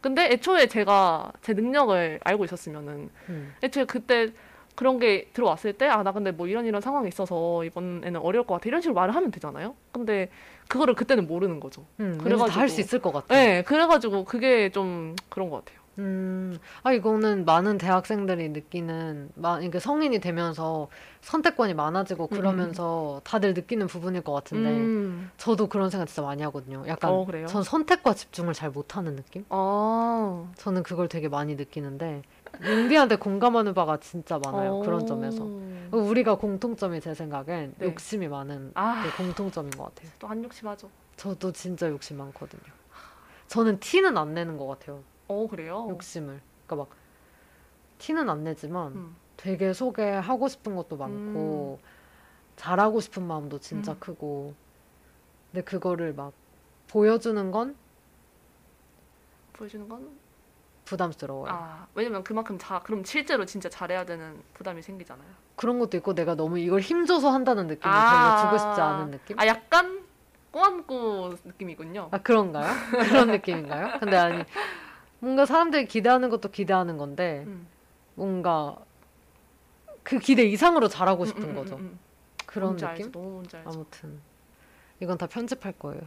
근데 애초에 제가 제 능력을 알고 있었으면은 음. 애초에 그때 그런 게 들어왔을 때, 아, 나 근데 뭐 이런 이런 상황이 있어서 이번에는 어려울 것 같아. 이런 식으로 말을 하면 되잖아요? 근데 그거를 그때는 모르는 거죠. 음, 그래가지고- 다 할 수 있을 것 같아. 네, 그래가지고 그게 좀 그런 것 같아요. 음, 아, 이거는 많은 대학생들이 느끼는, 마, 이게 성인이 되면서 선택권이 많아지고 그러면서 다들 느끼는 부분일 것 같은데, 음. 저도 그런 생각 진짜 많이 하거든요. 약간, 어, 그래요? 전 선택과 집중을 잘 못하는 느낌? 아. 저는 그걸 되게 많이 느끼는데, 용디한테 공감하는 바가 진짜 많아요. 그런 점에서. 어. 우리가 공통점이 제 생각엔 네. 욕심이 많은 아, 게 공통점인 것 같아요. 또 한욕심하죠. 저도 진짜 욕심 많거든요. 저는 티는 안 내는 것 같아요. 어, 그래요? 욕심을. 그러니까 막 티는 안 내지만 음. 되게 속에 하고 싶은 것도 많고 잘하고 싶은 마음도 진짜 음. 크고 근데 그거를 막 보여주는 건 보여주는 건? 부담스러워요. 아, 왜냐면 그만큼 자, 그럼 실제로 진짜 잘해야 되는 부담이 생기잖아요. 그런 것도 있고 내가 너무 이걸 힘줘서 한다는 느낌을 아. 별로 주고 싶지 않은 느낌? 아, 약간 꼬안꼬 느낌이군요. 아 그런가요? 그런 느낌인가요? 근데 아니 뭔가 사람들이 기대하는 것도 기대하는 건데 음. 뭔가 그 기대 이상으로 잘하고 싶은 음, 음, 거죠. 음, 음. 그런 느낌? 알죠. 너무 뭔지 알죠. 아무튼 이건 다 편집할 거예요.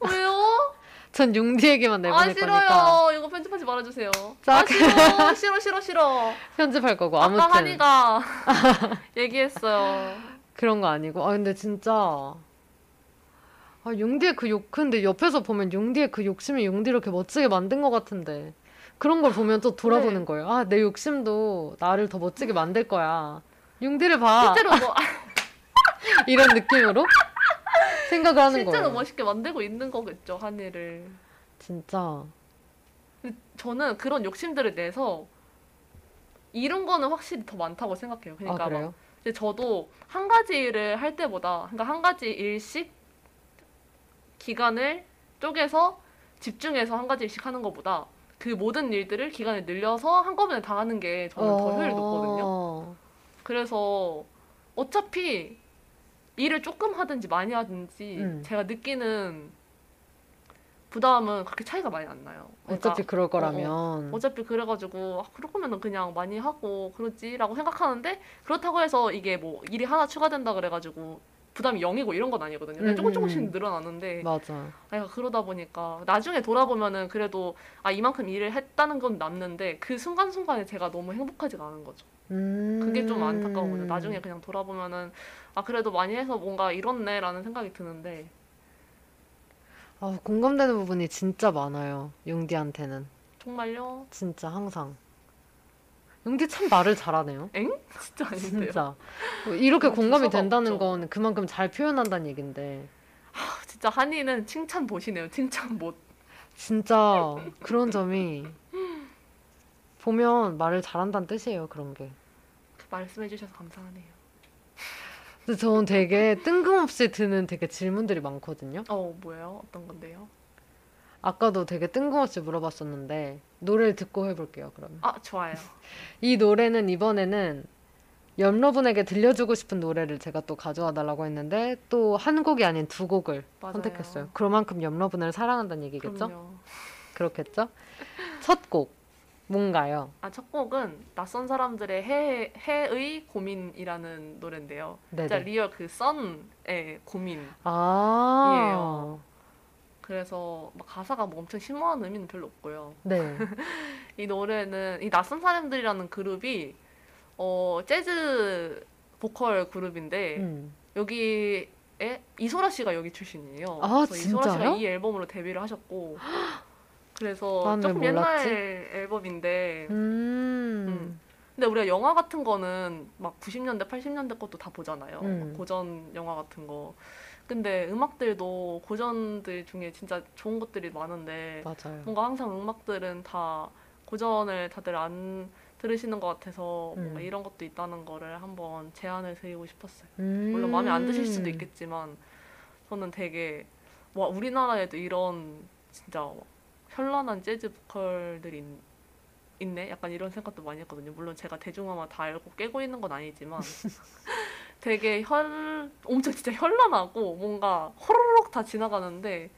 왜요? (laughs) 전 융디 얘기만 아 내보낼 싫어요. 거니까 이거 편집하지 말아주세요. 짝. 아 싫어, (laughs) 싫어, 싫어, 싫어. 편집할 거고 아까 아무튼 한이가 (laughs) 얘기했어요. 그런 거 아니고 아 근데 진짜 아 융디의 그 욕 근데 옆에서 보면 융디의 그 욕심이 융디 이렇게 멋지게 만든 것 같은데 그런 걸 보면 또 돌아보는 네. 거예요. 아 내 욕심도 나를 더 멋지게 만들 거야. 융디를 봐 실제로 뭐 (laughs) 이런 느낌으로 생각을 하는 실제로 거예요. 멋있게 만들고 있는 거겠죠 한이를. 진짜 저는 그런 욕심들을 내서 이룬 거는 확실히 더 많다고 생각해요. 그러니까 아 막? 근데 저도 한 가지 일을 할 때보다 그러니까 한 가지 일씩 기간을 쪼개서 집중해서 한 가지 일씩 하는 것보다 그 모든 일들을 기간을 늘려서 한꺼번에 다 하는 게 저는 더 효율이 높거든요. 어. 그래서 어차피 일을 조금 하든지 많이 하든지 음. 제가 느끼는 부담은 그렇게 차이가 많이 안 나요. 그러니까 어차피 그럴 거라면. 어 차피 그래가지고 아, 그럴 거면은 그냥 많이 하고 그러지라고 생각하는데 그렇다고 해서 이게 뭐 일이 하나 추가된다 그래가지고 부담이 0이고 이런 건 아니거든요. 그냥 조금 음, 조금씩 음. 늘어나는데 맞아. 내가 그러다 보니까 나중에 돌아보면은 그래도 아 이만큼 일을 했다는 건 남는데 그 순간순간에 제가 너무 행복하지가 않은 거죠. 음. 그게 좀 안타까운 거죠. 나중에 그냥 돌아보면은 아 그래도 많이 해서 뭔가 이렇네라는 생각이 드는데 아, 공감되는 부분이 진짜 많아요. 용디한테는. 정말요? 진짜 항상. 용디 참 말을 잘하네요. 진짜 아닌데요. 진짜. 뭐 이렇게 그런 공감이 된다는 없죠. 건 그만큼 잘 표현한다는 얘긴데. 아, 진짜 한이는 칭찬 보시네요. 칭찬 못. 진짜 그런 점이 보면 말을 잘한다는 뜻이에요. 그런 게. 말씀해 주셔서 감사하네요. 근데 저는 되게 뜬금없이 드는 되게 질문들이 많거든요. 어 뭐예요? 어떤 건데요? 아까도 되게 뜬금없이 물어봤었는데 노래를 듣고 해볼게요. 그러면 아 좋아요. (laughs) 이 노래는 이번에는 여러분에게 들려주고 싶은 노래를 제가 또 가져와 달라고 했는데 또 한 곡이 아닌 두 곡을 맞아요. 선택했어요. 그만큼 여러분을 사랑한다는 얘기겠죠? 그럼요. (laughs) 그렇겠죠? 첫 곡 뭔가요? 아 첫 곡은 낯선 사람들의 해 해의 고민이라는 노래인데요. 진짜 네네. real 그 sun의 고민. 아, 이에요. 그래서 막 가사가 뭐 엄청 심오한 의미는 별로 없고요. 네. (laughs) 이 노래는 이 낯선 사람들이라는 그룹이 어 재즈 보컬 그룹인데 음. 여기에 이소라 씨가 여기 출신이에요. 아, 그래서 이소라 씨가 진짜요? 이 앨범으로 데뷔를 하셨고 (gasps) 그래서 조금? 옛날 앨범인데 음. 음. 근데 우리가 영화 같은 거는 막 90년대, 80년대 것도 다 보잖아요. 음. 막 고전 영화 같은 거. 근데 음악들도 고전들 중에 진짜 좋은 것들이 많은데 맞아요. 뭔가 항상 음악들은 다 고전을 다들 안 들으시는 것 같아서 뭔가 음. 이런 것도 있다는 거를 한번 제안을 드리고 싶었어요. 음. 물론 마음에 안 드실 수도 있겠지만 저는 되게 와 우리나라에도 이런 진짜 현란한 재즈 보컬들이 있, 있네 약간 이런 생각도 많이 했거든요 물론 제가 대중음악 다 알고 깨고 있는 건 아니지만 (laughs) 되게 현 엄청 진짜 현란하고 뭔가 호로록 다 지나가는데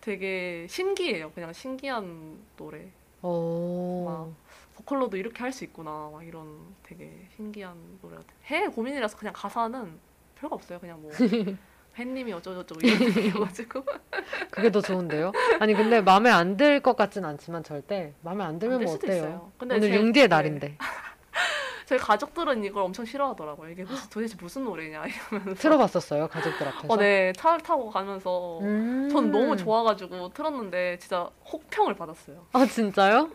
되게 신기해요 그냥 신기한 노래 오. 보컬로도 이렇게 할 수 있구나 막 이런 되게 신기한 노래 같아요 해 고민이라서 그냥 가사는 별거 없어요 그냥 뭐 (laughs) 팬님이 어쩌고저쩌고 이런 얘기여가지고 (laughs) 그게 더 좋은데요? 아니 근데 마음에 안 들 것 같진 않지만 절대 마음에 안 들면 안될 뭐 어때요? 오늘 제- 용디의 네. 날인데 (laughs) 저희 가족들은 이걸 엄청 싫어하더라고요. 이게 무슨, 도대체 무슨 노래냐 이러면서. 틀어봤었어요 가족들 앞에서. 어, 네. 차를 타고 가면서 음. 전 너무 좋아가지고 틀었는데 진짜 혹평을 받았어요. 아 진짜요?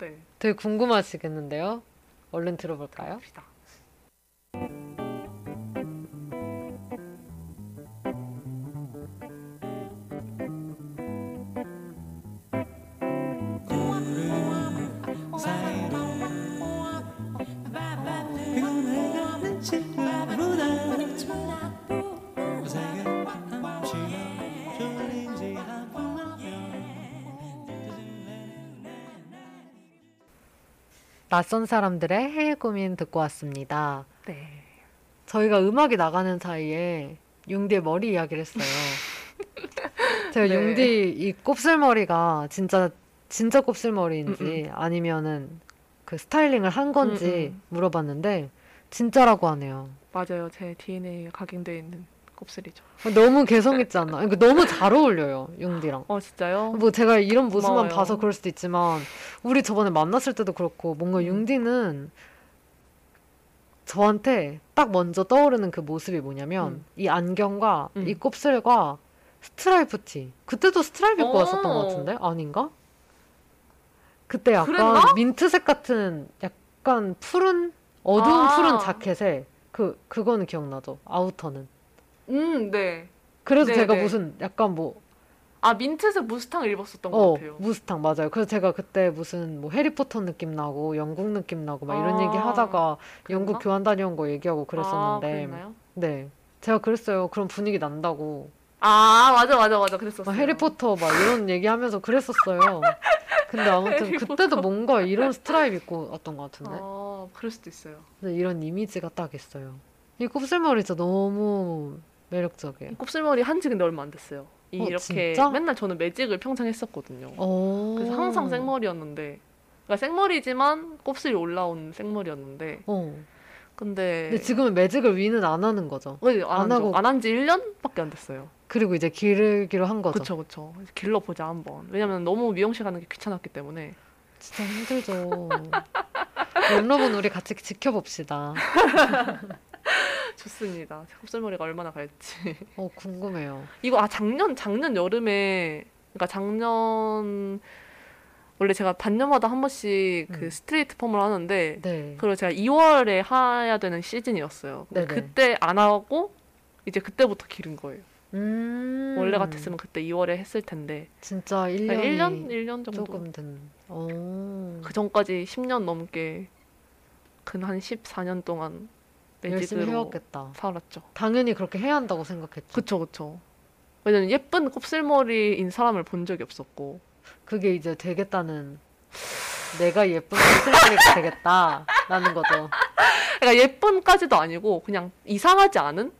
네. 되게 궁금하시겠는데요? 얼른 들어볼까요? 봅시다. 낯선 사람들의 해외 고민 듣고 왔습니다. 네. 저희가 음악이 나가는 사이에 용디의 머리 이야기를 했어요. (laughs) 제가 네. 용디 이 곱슬머리가 진짜 진짜 곱슬머리인지 아니면은 그 스타일링을 한 건지 음, 음. 물어봤는데 진짜라고 하네요. 맞아요. 제 DNA에 각인되어 있는 곱슬이죠. 너무 개성 있지 않나? 그러니까 너무 잘 어울려요, 용디랑. 어 진짜요? 뭐 제가 이런 모습만 고마워요. 봐서 그럴 수도 있지만 우리 저번에 만났을 때도 그렇고 뭔가 음. 용디는 저한테 딱 먼저 떠오르는 그 모습이 뭐냐면 음. 이 안경과 음. 이 곱슬과 스트라이프 티 그때도 스트라이프 입고 어. 왔었던 것 같은데 아닌가? 그때 약간 그랬나? 민트색 같은 약간 푸른 어두운 아. 푸른 자켓에 그 그거는 기억나죠 아우터는 음, 네. 그래서 네, 제가 네. 무슨 약간 뭐 아 민트색 무스탕을 입었었던 것 어, 같아요. 무스탕 맞아요. 그래서 제가 그때 무슨 뭐 해리포터 느낌 나고 영국 느낌 나고 막 이런 아, 얘기 하다가 영국 그랬나? 교환 다녀온 거 얘기하고 그랬었는데 아, 그랬나요? 네. 제가 그랬어요. 그런 분위기 난다고. 아 맞아 맞아 맞아 그랬었어요. 막 해리포터 막 이런 (laughs) 얘기하면서 그랬었어요. 근데 아무튼 해리포터. 그때도 뭔가 이런 스트라이프 입고 왔던 것 같은데. 아 그럴 수도 있어요. 근데 이런 이미지가 딱 있어요. 이 곱슬머리 진짜 너무 매력적이에요. 이 곱슬머리 한지 근데 얼마 안 됐어요. 이 어, 이렇게 진짜? 맨날 저는 매직을 평생 했었거든요. 어. 그래서 항상 생머리였는데 그러니까 생머리지만 곱슬이 올라온 생머리였는데 어. 근데 근데 지금은 매직을 위는 안 하는 거죠. 안, 안안 하고- 안 한 지 1년밖에 안 됐어요. 그리고 이제 기르기로 한 거죠. 그쵸 그쵸. 길러 보자 한번. 왜냐면 너무 미용실 가는 게 귀찮았기 때문에. 진짜 힘들죠. (laughs) 여러분 우리 같이 지켜봅시다. (laughs) (laughs) 좋습니다. 곱슬머리가 얼마나 갈지. 어 궁금해요. 이거 아 작년 작년 여름에 그러니까 작년 원래 제가 반년마다 한 번씩 그 음. 스트레이트 펌을 하는데 네. 그걸 제가 2월에 해야 되는 시즌이었어요. 그때 안 하고 이제 그때부터 기른 거예요. 음. 원래 같았으면 그때 2월에 했을 텐데 진짜 1년이 1년 1년 정도. 조금 든. 어. 그 전까지 10년 넘게 근 한 14년 동안 열심히 매직으로 해왔겠다. 살았죠. 당연히 그렇게 해야 한다고 생각했죠. 그쵸 그쵸. 왜냐면 예쁜 곱슬머리인 사람을 본 적이 없었고 그게 이제 되겠다는 내가 예쁜 곱슬머리가 되겠다라는 거죠. 그러니까 예쁜까지도 아니고 그냥 이상하지 않은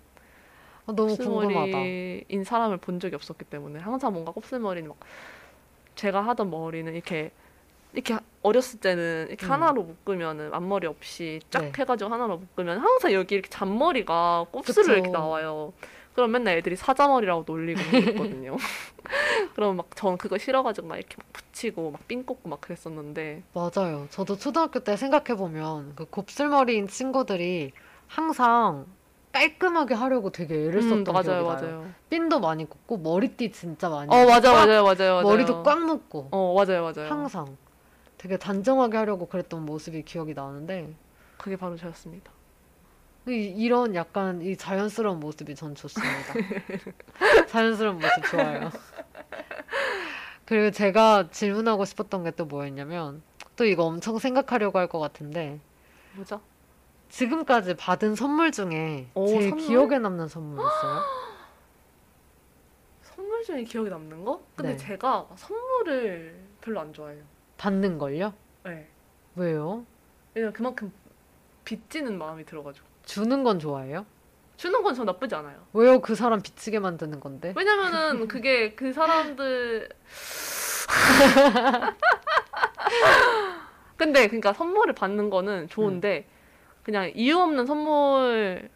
어, 너무 궁금하다. 곱슬머리인 사람을 본 적이 없었기 때문에 항상 뭔가 곱슬머리는 막 제가 하던 머리는 이렇게 이렇게 어렸을 때는 이렇게 음. 하나로 묶으면은 앞머리 없이 쫙 네. 해가지고 하나로 묶으면 항상 여기 이렇게 잔머리가 곱슬을 그쵸. 이렇게 나와요. 그럼 맨날 애들이 사자머리라고 놀리고 (laughs) 그랬거든요. (laughs) 그럼 막 전 그거 싫어가지고 막 이렇게 막 붙이고 막핀 꽂고 막 그랬었는데 맞아요. 저도 초등학교 때 생각해 보면 그 곱슬머리인 친구들이 항상 깔끔하게 하려고 되게 애를 썼던 음, 맞아요 기억이 나요. 맞아요. 핀도 많이 꽂고 머리띠 진짜 많이. 어 맞아 꽉- 맞아요 맞아요 맞아요. 머리도 꽉 묶고 어 맞아요 맞아요. 항상 되게 단정하게 하려고 그랬던 모습이 기억이 나는데 그게 바로 저였습니다. 이, 이런 약간 이 자연스러운 모습이 전 좋습니다. (laughs) 자연스러운 모습 좋아요. 그리고 제가 질문하고 싶었던 게 또 뭐였냐면 또 이거 엄청 생각하려고 할 것 같은데 뭐죠? 지금까지 받은 선물 중에 오, 제일 선물? 기억에 남는 선물 있어요? (gasps) 선물 중에 기억에 남는 거? 근데 네. 제가 선물을 별로 안 좋아해요. 받는 걸요? 네. 왜요? 왜냐면 그만큼 빚지는 마음이 들어가지고. 주는 건 좋아해요? 주는 건 전 나쁘지 않아요. 왜요? 그 사람 비치게 만드는 건데? 왜냐면은 (laughs) 그게 그 사람들. (laughs) 근데 그러니까 선물을 받는 거는 좋은데 그냥 이유 없는 선물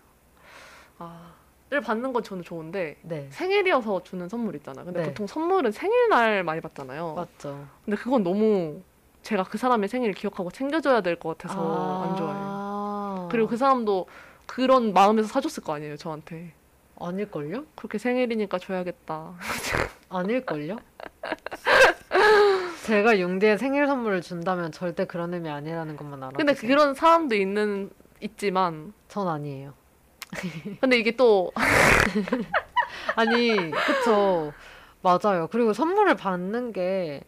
아를 받는 건 저는 좋은데 네, 생일이어서 주는 선물 있잖아요. 근데 네. 보통 선물은 생일날 많이 받잖아요. 맞죠. 근데 그건 너무 제가 그 사람의 생일을 기억하고 챙겨줘야 될 것 같아서 안 좋아해요. 아, 그리고 그 사람도 그런 마음에서 사줬을 거 아니에요, 저한테. 아닐걸요? 그렇게 생일이니까 줘야겠다. (laughs) 아닐걸요? 제가 용디의 생일 선물을 준다면 절대 그런 의미 아니라는 것만 알아주세요. 근데 그런 사람도 있는 있지만 전 아니에요. 근데 이게 또 (laughs) 아니, 그쵸. 맞아요. 그리고 선물을 받는 게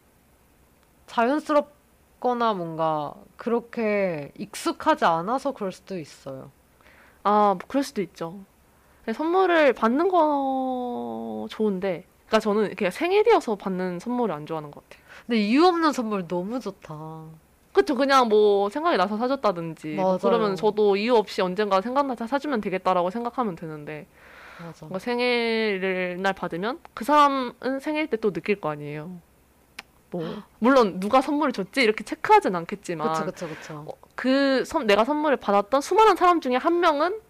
자연스럽거나 뭔가 그렇게 익숙하지 않아서 그럴 수도 있어요. 아, 뭐 그럴 수도 있죠. 근데 선물을 받는 거 좋은데 그러니까 저는 그냥 생일이어서 받는 선물을 안 좋아하는 것 같아요. 근데 이유 없는 선물 너무 좋다. 그쵸, 그냥 뭐 생각이 나서 사줬다든지 뭐 맞아요. 그러면 저도 이유 없이 언젠가 생각나서 사주면 되겠다라고 생각하면 되는데 맞아. 뭔가 생일을 날 받으면 그 사람은 생일 때 또 느낄 거 아니에요. 뭐 물론 누가 선물을 줬지 이렇게 체크하진 않겠지만 그쵸, 그쵸, 그쵸. 그 선, 내가 선물을 받았던 수많은 사람 중에 한 명은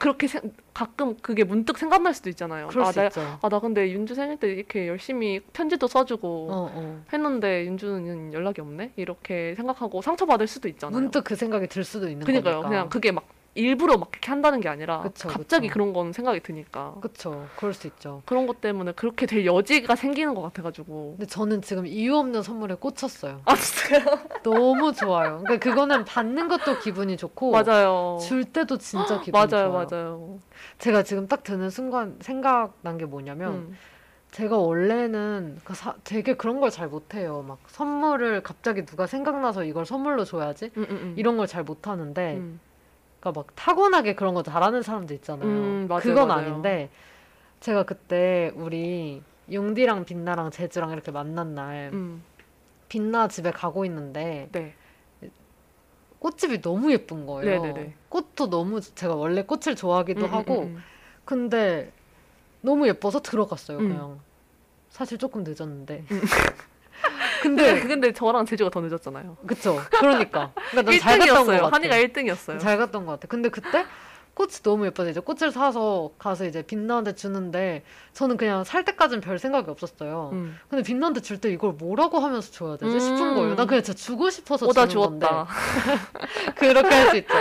그렇게 생- 가끔 그게 문득 생각날 수도 있잖아요. 그럴 아, 수 나, 있죠. 아, 나 근데 윤주 생일 때 이렇게 열심히 편지도 써주고 어, 어. 했는데 윤주는 연락이 없네? 이렇게 생각하고 상처받을 수도 있잖아요. 문득 그 생각이 들 수도 있는 그니까요. 거니까. 그냥 그게 막 일부러 막 그렇게 한다는 게 아니라 그쵸, 갑자기 그쵸. 그런 건 생각이 드니까 그쵸. 그럴 수 있죠. 그런 것 때문에 그렇게 될 여지가 생기는 것 같아가지고 근데 저는 지금 이유 없는 선물에 꽂혔어요. 아 진짜요? (laughs) 너무 좋아요. 그러니까 그거는 받는 것도 기분이 좋고 맞아요. 줄 때도 진짜 기분이 맞아요, 좋아요. 맞아요. 제가 지금 딱 드는 순간 생각난 게 뭐냐면 음. 제가 원래는 그 사- 되게 그런 걸 잘 못해요. 막 선물을 갑자기 누가 생각나서 이걸 선물로 줘야지 음, 음, 음. 이런 걸 잘 못하는데, 음. 그러니까 막 타고나게 그런 거 잘하는 사람도 있잖아요. 음, 맞아요, 그건 맞아요. 아닌데 제가 그때 우리 용디랑 빛나랑 제주랑 이렇게 만난 날 음. 빛나 집에 가고 있는데 네. 꽃집이 너무 예쁜 거예요. 네네네. 꽃도 너무 제가 원래 꽃을 좋아하기도 음, 음, 하고 음, 근데 너무 예뻐서 들어갔어요. 음. 그냥 사실 조금 늦었는데. 음. 근데 근데 근데 저랑 제주가 더 늦었잖아요. 그쵸. 그러니까. 그러니까 난잘 갔던 것 1등이었어요. 같아. 한이가 1등이었어요. 잘 갔던 것 같아. 근데 그때 꽃이 너무 예뻐서 이제 꽃을 사서 가서 이제 빛나한테 주는데 저는 그냥 살 때까지는 별 생각이 없었어요. 음. 근데 빛나한테 줄 때 이걸 뭐라고 하면서 줘야 되지 음. 싶은 거예요. 나 그냥 진짜 주고 싶어서 오다 주는 건데 주었다. (laughs) 그렇게 할 수 있죠.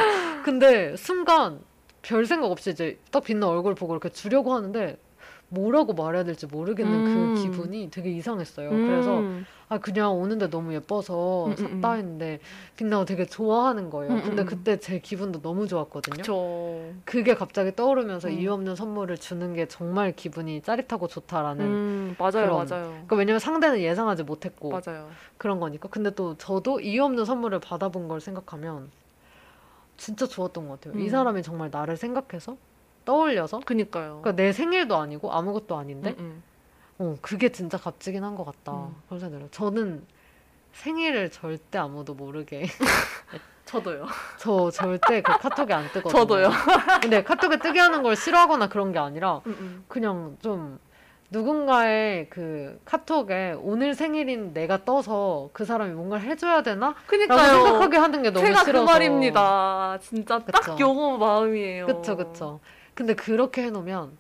근데 순간 별 생각 없이 이제 딱 빛나 얼굴 보고 이렇게 주려고 하는데 뭐라고 말해야 될지 모르겠는 음. 그 기분이 되게 이상했어요. 그래서 음. 아 그냥 오는데 너무 예뻐서 음, 음, 샀다 음. 했는데 빛나가 되게 좋아하는 거예요. 음, 근데 음. 그때 제 기분도 너무 좋았거든요. 그쵸. 그게 갑자기 떠오르면서 음. 이유 없는 선물을 주는 게 정말 기분이 짜릿하고 좋다라는. 음, 맞아요, 그런- 맞아요. 그러니까 왜냐면 상대는 예상하지 못했고 맞아요. 그런 거니까. 근데 또 저도 이유 없는 선물을 받아본 걸 생각하면 진짜 좋았던 것 같아요. 이 음. 사람이 정말 나를 생각해서 떠올려서 그니까요. 그러니까 내 생일도 아니고 아무것도 아닌데 음, 어, 그게 진짜 값지긴 한 것 같다. 음. 그런 생각이 들어요. 저는 생일을 절대 아무도 모르게 음. (laughs) 저도요. (laughs) 저 절대 그 카톡에 안 뜨거든요. 저도요. (laughs) 근데 카톡에 뜨게 하는 걸 싫어하거나 그런 게 아니라 음, 음. 그냥 좀 누군가의 그 카톡에 오늘 생일인 내가 떠서 그 사람이 뭔가를 해줘야 되나? 라고 그니까요. 생각하게 하는 게 너무 제가 싫어서. 그 말입니다. 진짜 그쵸. 딱 요거 마음이에요. 그쵸, 그쵸. 근데 그렇게 해놓으면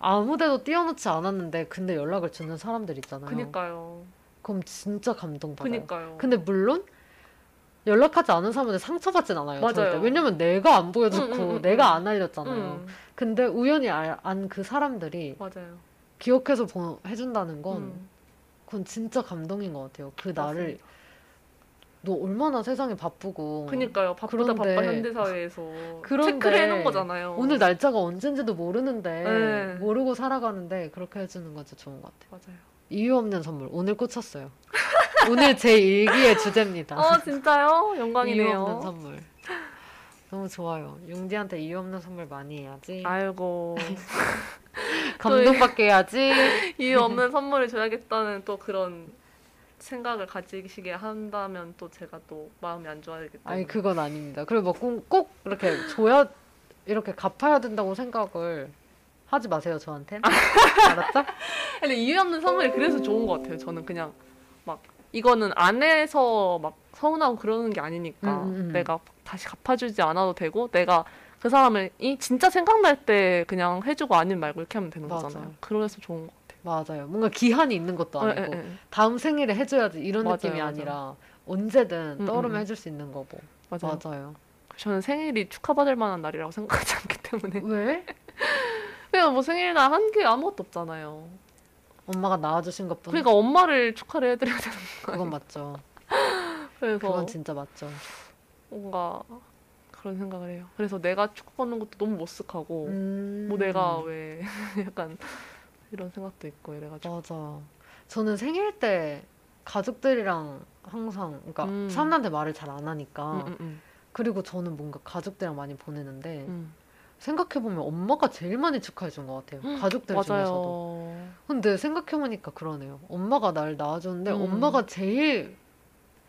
아무데도 띄워놓지 않았는데 근데 연락을 주는 사람들 있잖아요. 그니까요. 그럼 진짜 감동받아요. 그니까요. 근데 물론 연락하지 않은 사람한테 상처받진 않아요. 맞아요. 절대. 왜냐면 내가 안 보여줬고 음, 음, 음, 내가 음. 안 알렸잖아요. 음, 근데 우연히 안 그 사람들이 맞아요. 기억해서 보- 해준다는 건 음, 그건 진짜 감동인 것 같아요. 그 나를 맞습니다. 너 얼마나 세상이 바쁘고 그니까요. 바쁘다 그런데- 바빠 현대사회에서 (laughs) 그런데 체크를 해놓은 거잖아요. 오늘 날짜가 언젠지도 모르는데 네. 모르고 살아가는데 그렇게 해주는 건 진짜 좋은 것 같아요. 맞아요. 이유 없는 선물 오늘 꽂혔어요. (laughs) 오늘 제 일기의 주제입니다. 어 진짜요? 이유 없는 영광이네요. 선물. 너무 좋아요. 용디한테 이유 없는 선물 많이 해야지. 아이고 (laughs) 감동받게 해야지. 이유 없는 선물을 줘야겠다는 또 그런 생각을 가지시게 한다면 또 제가 또 마음이 안 좋아지기 때문에. 아니 그건 아닙니다. 그리고 꼭, 꼭 이렇게 줘야 이렇게 갚아야 된다고 생각을 하지 마세요 저한테. (laughs) 알았죠? 근데 이유 없는 선물이 그래서 좋은 것 같아요. 저는 그냥 막 이거는 안 해서 막 서운하고 그러는 게 아니니까 음, 음, 음. 내가 다시 갚아주지 않아도 되고 내가 그 사람을 이 진짜 생각날 때 그냥 해주고 아니면 말고 이렇게 하면 되는 맞아요. 거잖아요. 그래서 좋은 것 같아요. 맞아요. 뭔가 기한이 있는 것도 예, 아니고 예, 예. 다음 생일에 해줘야지 이런 맞아요, 느낌이 맞아요. 아니라 언제든 음, 떠오르면 음. 해줄 수 있는 거고. 맞아요. 맞아요. 저는 생일이 축하받을 만한 날이라고 생각하지 않기 때문에 왜? (laughs) 그냥 뭐 생일날 한 게 아무것도 없잖아요. 엄마가 낳아주신 것뿐. 그러니까 엄마를 축하를 해드려야 되는 그건 맞죠. (laughs) 그래서 그건 진짜 맞죠. 뭔가 그런 생각을 해요. 그래서 내가 축하받는 것도 너무 머쓱하고 음. 뭐 내가 왜 (laughs) 약간 이런 생각도 있고 이래가지고 맞아. 저는 생일 때 가족들이랑 항상 그러니까 음. 사람들한테 말을 잘 안 하니까 음, 음, 음, 그리고 저는 뭔가 가족들이랑 많이 보내는데 음. 생각해보면 엄마가 제일 많이 축하해준 것 같아요. 가족들 중에서도. 맞아요. 근데 생각해보니까 그러네요. 엄마가 날 낳아줬는데 음. 엄마가 제일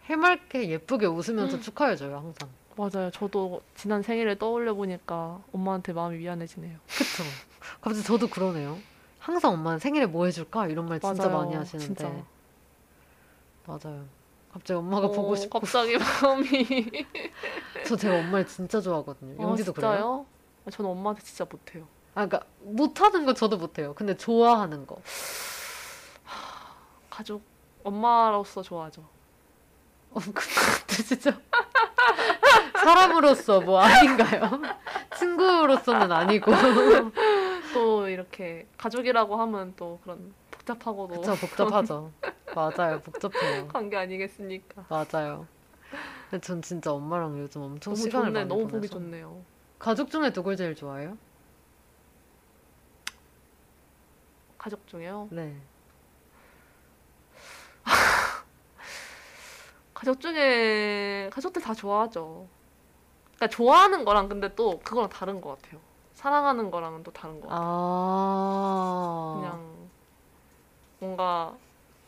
해맑게 예쁘게 웃으면서 음. 축하해줘요 항상. 맞아요. 저도 지난 생일을 떠올려 보니까 엄마한테 마음이 미안해지네요. 그쵸? 갑자기 저도 그러네요. 항상 엄마는 생일에 뭐 해줄까 이런 말 진짜 맞아요. 많이 하시는데 진짜. 맞아요. 갑자기 엄마가 보고 어, 싶고 갑자기 (laughs) 마음이. 저 제가 엄마를 진짜 좋아하거든요. 아, 영지도 그래요? 진짜요? 저는 엄마한테 진짜 못해요. 아, 그러니까 못하는 거 저도 못해요. 근데 좋아하는 거. 가족 엄마로서 좋아하죠. 어, 그것도 진짜 사람으로서 뭐 아닌가요? 친구로서는 아니고. 또 이렇게 가족이라고 하면 또 그런 복잡하고도 그쵸 복잡하죠. 맞아요 복잡해요. (laughs) 관계 아니겠습니까? 맞아요. 근데 전 진짜 엄마랑 요즘 엄청 너무 시간을 좋네. 많이 너무 보내서. 보기 좋네요. 가족 중에 누굴 제일 좋아해요? 가족 중에요. 네. (laughs) 가족 중에 가족들 다 좋아하죠. 그러니까 좋아하는 거랑 근데 또 그거랑 다른 것 같아요. 사랑하는 거랑은 또 다른 것 같아요. 아. 그냥 뭔가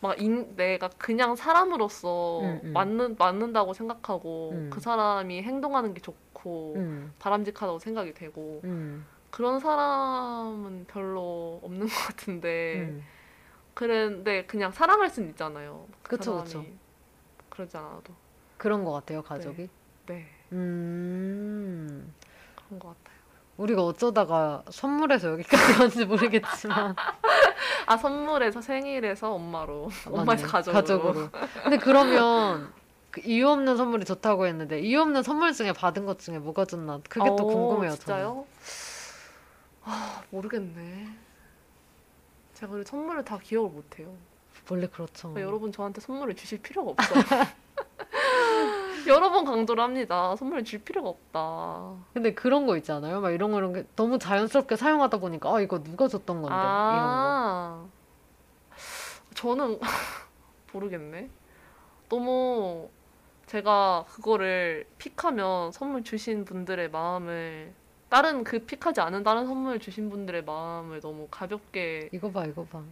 막 인, 내가 그냥 사람으로서 음, 음. 맞는 맞는다고 생각하고 음. 그 사람이 행동하는 게 좋고 음. 바람직하다고 생각이 되고 음. 그런 사람은 별로 없는 것 같은데 음. 그런데 그냥 사랑할 수는 있잖아요. 그 그쵸, 사람이 그쵸. 그러지 않아도 그런 것 같아요, 가족이. 네 음. 그런 것 같아요. 우리가 어쩌다가 선물해서 여기까지 (laughs) 왔는지 모르겠지만. 아 선물에서 생일에서 엄마로 맞네, 엄마에서 가족으로. 가족으로. 근데 그러면 그 이유 없는 선물이 좋다고 했는데 이유 없는 선물 중에 받은 것 중에 뭐가 좋나 그게 또 어, 궁금해요. 진짜요? 아 모르겠네. 제가 그리고 선물을 다 기억을 못해요. 원래 그렇죠. 그러니까 여러분 저한테 선물을 주실 필요가 없어요. (laughs) 여러 번 강조를 합니다. 선물을 줄 필요가 없다. 근데 그런 거 있잖아요. 막 이런 거 이런 게 너무 자연스럽게 사용하다 보니까 아 이거 누가 줬던 건데 이런 거. 아, 저는 (laughs) 모르겠네. 너무 제가 그거를 픽하면 선물 주신 분들의 마음을 다른 그 픽하지 않은 다른 선물 주신 분들의 마음을 너무 가볍게 이거 봐 이거 봐.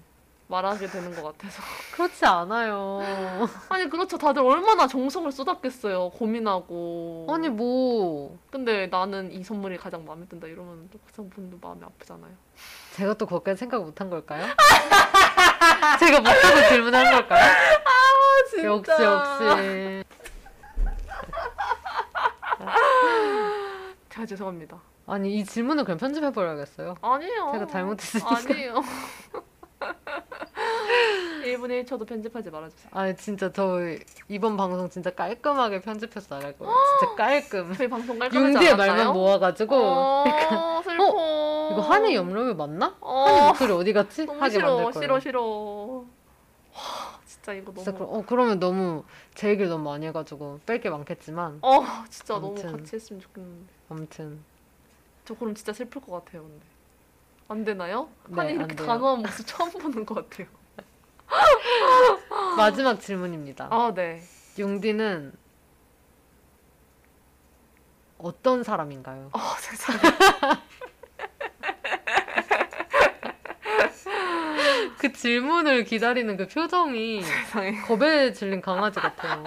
말하게 되는 것 같아서. (laughs) 그렇지 않아요. (laughs) 아니 그렇죠. 다들 얼마나 정성을 쏟았겠어요. 고민하고. 아니 뭐 근데 나는 이 선물이 가장 마음에 든다 이러면 또그 분도 마음이 아프잖아요. 제가 또 거기까지 생각 못 한 걸까요? (laughs) 제가 못하고 질문한 걸까요? 아, 역시 역시. 제가 죄송합니다. 아니 이 질문을 그냥 편집해 버려야겠어요. 아니에요. 제가 잘못했으니까. 아니에요. 1분의 1초도 편집하지 말아주세요. 아니 진짜 저 이번 방송 진짜 깔끔하게 편집해서 나갈 거예요. 진짜 깔끔. 저희 방송 깔끔하지 융디의 않았나요? 말만 모아가지고 어, (laughs) 슬퍼. 이거 한이 염료면 맞나? 어, 한이 목소리 어디 갔지? 너무 하게 싫어, 만들 거예요. 싫어, 싫어. 와, 진짜 이거 너무. 진짜 그럼 어 그러면 너무 제 얘기를 너무 많이 해가지고 뺄 게 많겠지만 어, 진짜 아무튼. 너무 같이 했으면 좋겠는데. 아무튼 저 그럼 진짜 슬플 것 같아요, 근데. 안 되나요? 네, 안 이렇게 돼요. 단호한 모습 처음 보는 것 같아요. 마지막 질문입니다. 아, 네. 융디는 어떤 사람인가요? 어, 세상에. (laughs) 그 질문을 기다리는 그 표정이 세상에. 겁에 질린 강아지 같아요.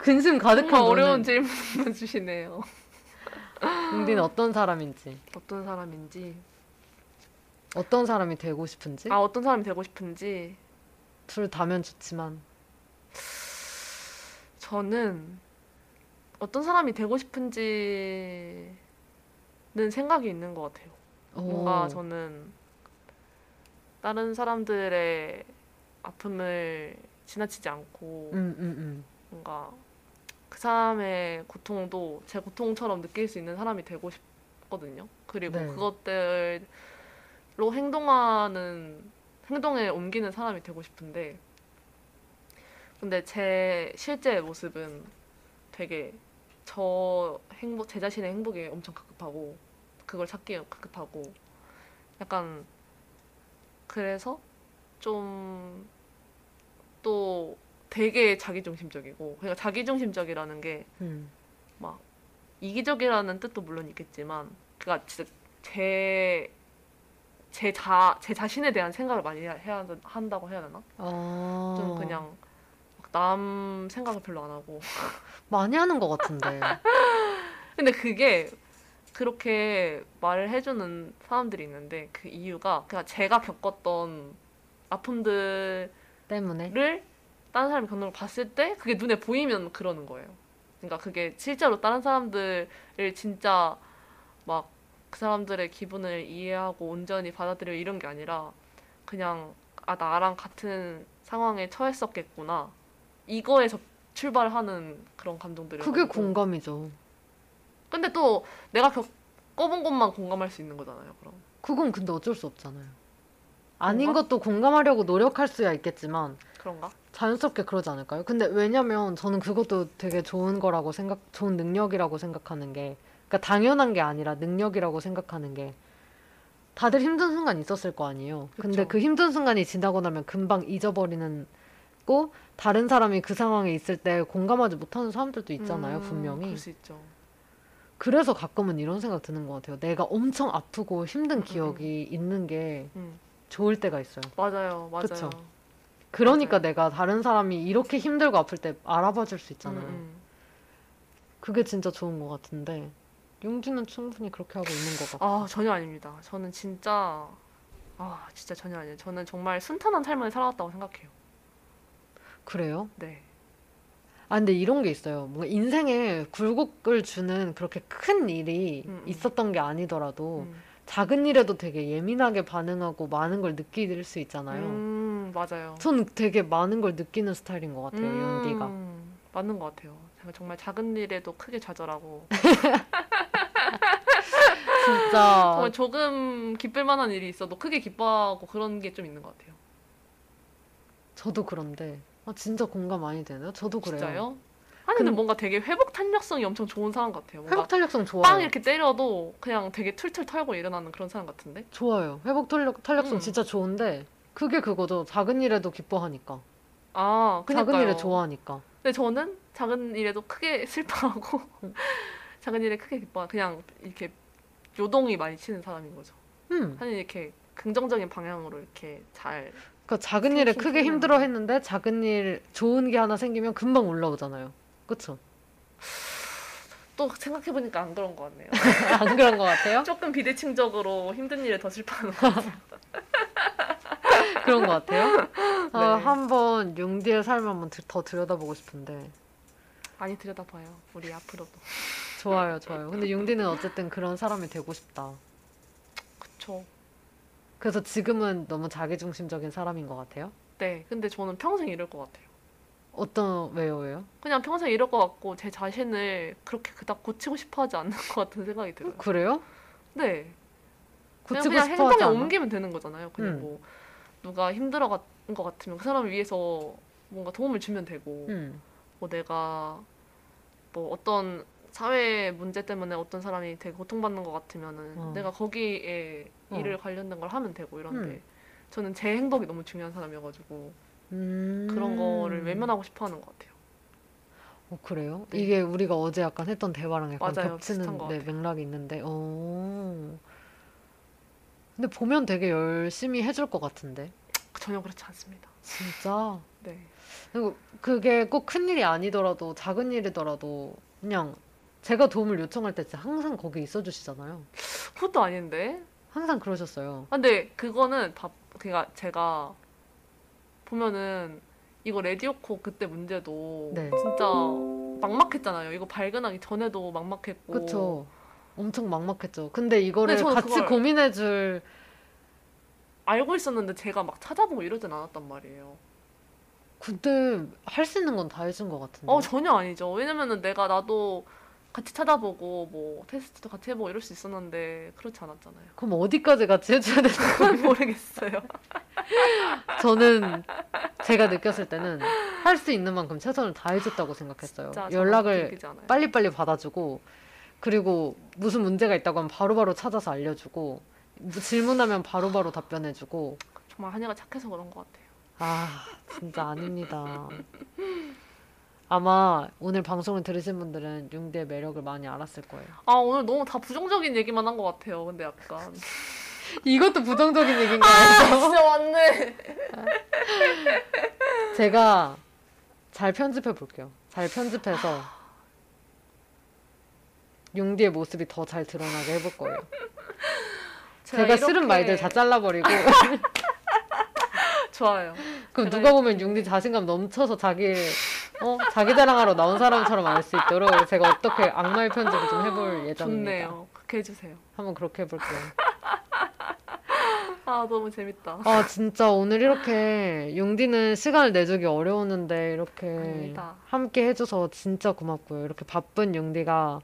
근심 가득한 정말 어려운 질문을 주시네요. 융디는 어떤 사람인지, 어떤 사람인지. 어떤 사람이 되고 싶은지 아, 어떤 사람이 되고 싶은지. 둘 다면 좋지만 저는 어떤 사람이 되고 싶은지는 생각이 있는 것 같아요. 뭔가 오. 저는 다른 사람들의 아픔을 지나치지 않고 음, 음, 음. 뭔가 그 사람의 고통도 제 고통처럼 느낄 수 있는 사람이 되고 싶거든요. 그리고 네. 그것들 로 행동하는 행동에 옮기는 사람이 되고 싶은데 근데 제 실제 모습은 되게 저 행복 제 자신의 행복에 엄청 급급하고 그걸 찾기 급급하고 약간 그래서 좀 또 되게 자기중심적이고 그러니까 자기중심적이라는 게 음. 이기적이라는 뜻도 물론 있겠지만 그니까 진짜 제 제 자, 제 자신에 대한 생각을 많이 해야, 해야 한다고 해야 되나? 아, 좀 그냥 막남 생각을 별로 안 하고. (laughs) 많이 하는 것 같은데. (laughs) 근데 그게 그렇게 말을 해주는 사람들이 있는데 그 이유가 그냥 제가 겪었던 아픔들을 때문에. 다른 사람이 겪는 걸 봤을 때 그게 눈에 보이면 그러는 거예요. 그러니까 그게 실제로 다른 사람들을 진짜 막 그 사람들의 기분을 이해하고 온전히 받아들여 이런 게 아니라 그냥 아 나랑 같은 상황에 처했었겠구나 이거에서 출발하는 그런 감정들이 그게 공감이죠. 근데 또 내가 겪어본 것만 공감할 수 있는 거잖아요 그럼 그건 근데 어쩔 수 없잖아요. 아닌 그런가? 것도 공감하려고 노력할 수야 있겠지만 그런가? 자연스럽게 그러지 않을까요? 근데 왜냐면 저는 그것도 되게 좋은 거라고 생각, 좋은 능력이라고 생각하는 게, 그러니까 당연한 게 아니라 능력이라고 생각하는 게, 다들 힘든 순간 있었을 거 아니에요. 근데 그쵸. 그 힘든 순간이 지나고 나면 금방 잊어버리는 있고 다른 사람이 그 상황에 있을 때 공감하지 못하는 사람들도 있잖아요, 음, 분명히. 그럴 수 있죠. 그래서 가끔은 이런 생각 드는 것 같아요. 내가 엄청 아프고 힘든 음, 기억이 있는 게 음. 좋을 때가 있어요. 맞아요, 맞아요. 그쵸. 그러니까 맞아요. 내가 다른 사람이 이렇게 힘들고 아플 때 알아봐 줄 수 있잖아요. 음, 음. 그게 진짜 좋은 것 같은데 용지는 충분히 그렇게 하고 있는 것 같고. 아 전혀 아닙니다. 저는 진짜 아 진짜 전혀 아니에요. 저는 정말 순탄한 삶을 살아왔다고 생각해요. 그래요? 네. 아 근데 이런 게 있어요. 뭔가 인생에 굴곡을 주는 그렇게 큰 일이 음, 음. 있었던 게 아니더라도 음. 작은 일에도 되게 예민하게 반응하고 많은 걸 느낄 수 있잖아요. 음, 맞아요. 전 되게 많은 걸 느끼는 스타일인 것 같아요, 음, 용디가. 맞는 것 같아요. 제가 정말 작은 일에도 크게 좌절하고 (laughs) 진짜 정말 조금 기쁠 만한 일이 있어도 크게 기뻐하고 그런 게 좀 있는 것 같아요. 저도 그런데 아, 진짜 공감 많이 되네요. 저도 그래요. 진짜요? 아니 근데 근- 뭔가 되게 회복 탄력성이 엄청 좋은 사람 같아요. 뭔가 회복 탄력성 좋아요. 빵 이렇게 때려도 그냥 되게 툴툴 털고 일어나는 그런 사람 같은데? 좋아요. 회복 탄력, 탄력성 음. 진짜 좋은데 그게 그거죠. 작은 일에도 기뻐하니까. 아, 작은 그니까요. 일에 좋아하니까. 근데 저는 작은 일에도 크게 (laughs) 슬퍼하고 음. 작은 일에 크게 기뻐 그냥 이렇게 요동이 많이 치는 사람인 거죠. 음. 아니 이렇게 긍정적인 방향으로 이렇게 잘 그러니까 작은 일에 핑핑 크게 힘들어 했는데 작은 일 좋은 게 하나 생기면 금방 올라오잖아요. 그쵸? 또 생각해 보니까 안 그런 것 같네요. (laughs) 안 그런 것 같아요? 조금 비대칭적으로 힘든 일에 더 슬퍼하는 것 같아요. (laughs) 그런 것 같아요? 아, 네. 한번 용디의 삶을 한번 들- 더 들여다보고 싶은데. 많이 들여다봐요. 우리 앞으로도. 좋아요, 좋아요. 근데 용디는 어쨌든 그런 사람이 되고 싶다. 그쵸. 그래서 지금은 너무 자기중심적인 사람인 것 같아요? 네. 근데 저는 평생 이럴 것 같아요. 어떤, 왜요, 왜요? 그냥 평생 이럴 것 같고 제 자신을 그렇게 그닥 고치고 싶어 하지 않는 것 같은 생각이 들어요. 그래요? 네. 그냥, 고치고 그냥 싶어 하지 행동에 않아? 옮기면 되는 거잖아요. 그냥 음. 뭐 누가 힘들어 것 같으면 그 사람을 위해서 뭔가 도움을 주면 되고 음. 뭐 내가 뭐 어떤 사회 문제 때문에 어떤 사람이 되게 고통받는 것 같으면은 어. 내가 거기에 어. 일을 관련된 걸 하면 되고 이런데 음. 저는 제 행동이 너무 중요한 사람이어가지고 음. 그런 거를 외면하고 싶어하는 것 같아요. 어, 그래요? 네. 이게 우리가 어제 약간 했던 대화랑 약간 맞아요. 겹치는 비슷한 것 네, 같아요. 맥락이 있는데, 어. 근데 보면 되게 열심히 해줄 것 같은데. 전혀 그렇지 않습니다. 진짜. 네. 그리고 그게 꼭 큰 일이 아니더라도 작은 일이더라도 그냥 제가 도움을 요청할 때 진짜 항상 거기 있어 주시잖아요. 그것도 아닌데. 항상 그러셨어요. 아, 근데 그거는 밥 그러니까 제가 보면은 이거 레디오코 그때 문제도 네. 진짜 막막했잖아요. 이거 발견하기 전에도 막막했고. 그쵸. 엄청 막막했죠. 근데 이거를 근데 같이 고민해 줄 알고 있었는데 제가 막 찾아보고 이러진 않았단 말이에요. 근데 할 수 있는 건 다 해준 것 같은데. 어 전혀 아니죠. 왜냐면은 내가 나도 같이 찾아보고 뭐 테스트도 같이 해보고 이럴 수 있었는데 그렇지 않았잖아요. 그럼 어디까지 같이 해줘야 되는 그건 모르겠어요. (laughs) 저는 제가 느꼈을 때는 할 수 있는 만큼 최선을 다 해줬다고 생각했어요. 진짜 연락을. 빨리빨리 받아주고 그리고 무슨 문제가 있다고 하면 바로바로 찾아서 알려주고 뭐 질문하면 바로 바로 답변해주고 정말 한이가 착해서 그런 것 같아요. 아 진짜 아닙니다. 아마 오늘 방송을 들으신 분들은 융디의 매력을 많이 알았을 거예요. 아 오늘 너무 다 부정적인 얘기만 한 것 같아요. 근데 약간 (laughs) 이것도 부정적인 얘기인가요? 진짜 맞네. (laughs) 제가 잘 편집해 볼게요. 잘 편집해서 융디의 모습이 더 잘 드러나게 해볼 거예요. (laughs) 제가, 싫은 이렇게- 말들 다 잘라버리고 좋아요. 그럼 누가 보면 융디 자신감 넘쳐서 자기 어 자기 자랑하러 나온 사람처럼 알 수 있도록 제가 어떻게 악마의 편집을 좀 해볼 (gasps) 예정입니다. 좋네요. 그렇게 해주세요. 한번 그렇게 해볼게요. (laughs) 아 너무 재밌다. 아 진짜 오늘 이렇게 융디는 시간을 내주기 어려웠는데 이렇게 아닙니다. 함께 해줘서 진짜 고맙고요. 이렇게 바쁜 융디가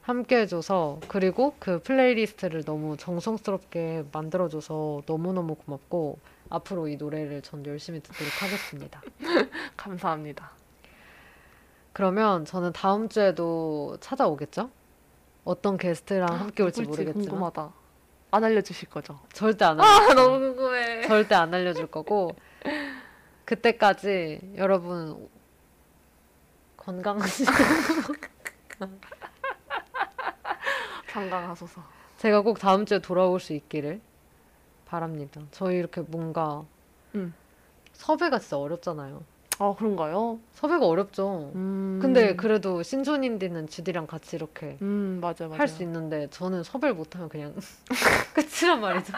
함께 해줘서 그리고 그 playlist를 너무 정성스럽게 만들어줘서 너무너무 고맙고 앞으로 이 노래를 전 열심히 듣도록 하겠습니다. (laughs) 감사합니다. 그러면 저는 다음 주에도 찾아오겠죠? 어떤 게스트랑 함께 올지 모르겠지만 궁금하다. 안 알려주실 거죠? 절대 안 알려. 아 너무 궁금해. 절대 안 알려줄 거고 그때까지 여러분 건강하시고 (laughs) 건강하소서. 제가 꼭 다음 주에 돌아올 수 있기를 바랍니다. 저희 이렇게 뭔가 음. 섭외가 진짜 어렵잖아요. 아 그런가요? 섭외가 어렵죠. 음. 근데 그래도 신촌인디는 주디랑 같이 이렇게 음 맞아 맞아. 할 수 있는데 저는 섭외를 못하면 그냥 (laughs) 끝이란 말이죠.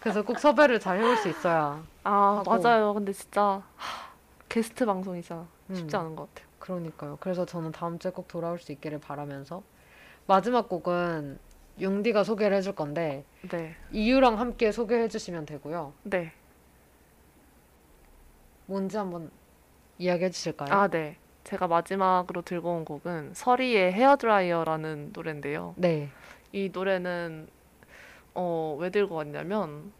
그래서 꼭 섭외를 잘 해올 수 있어야. 아 하고. 맞아요. 근데 진짜 하, 게스트 방송이자 쉽지 음. 않은 것 같아요. 그러니까요. 그래서 저는 다음 주에 꼭 돌아올 수 있기를 바라면서 마지막 곡은 융디가 소개를 해줄 건데 네, 이유랑 함께 소개해 주시면 되고요. 네. 뭔지 한번 이야기해 주실까요? 아 네. 제가 마지막으로 들고 온 곡은 서리의 헤어드라이어라는 노래인데요. 네. 이 노래는 어, 왜 들고 왔냐면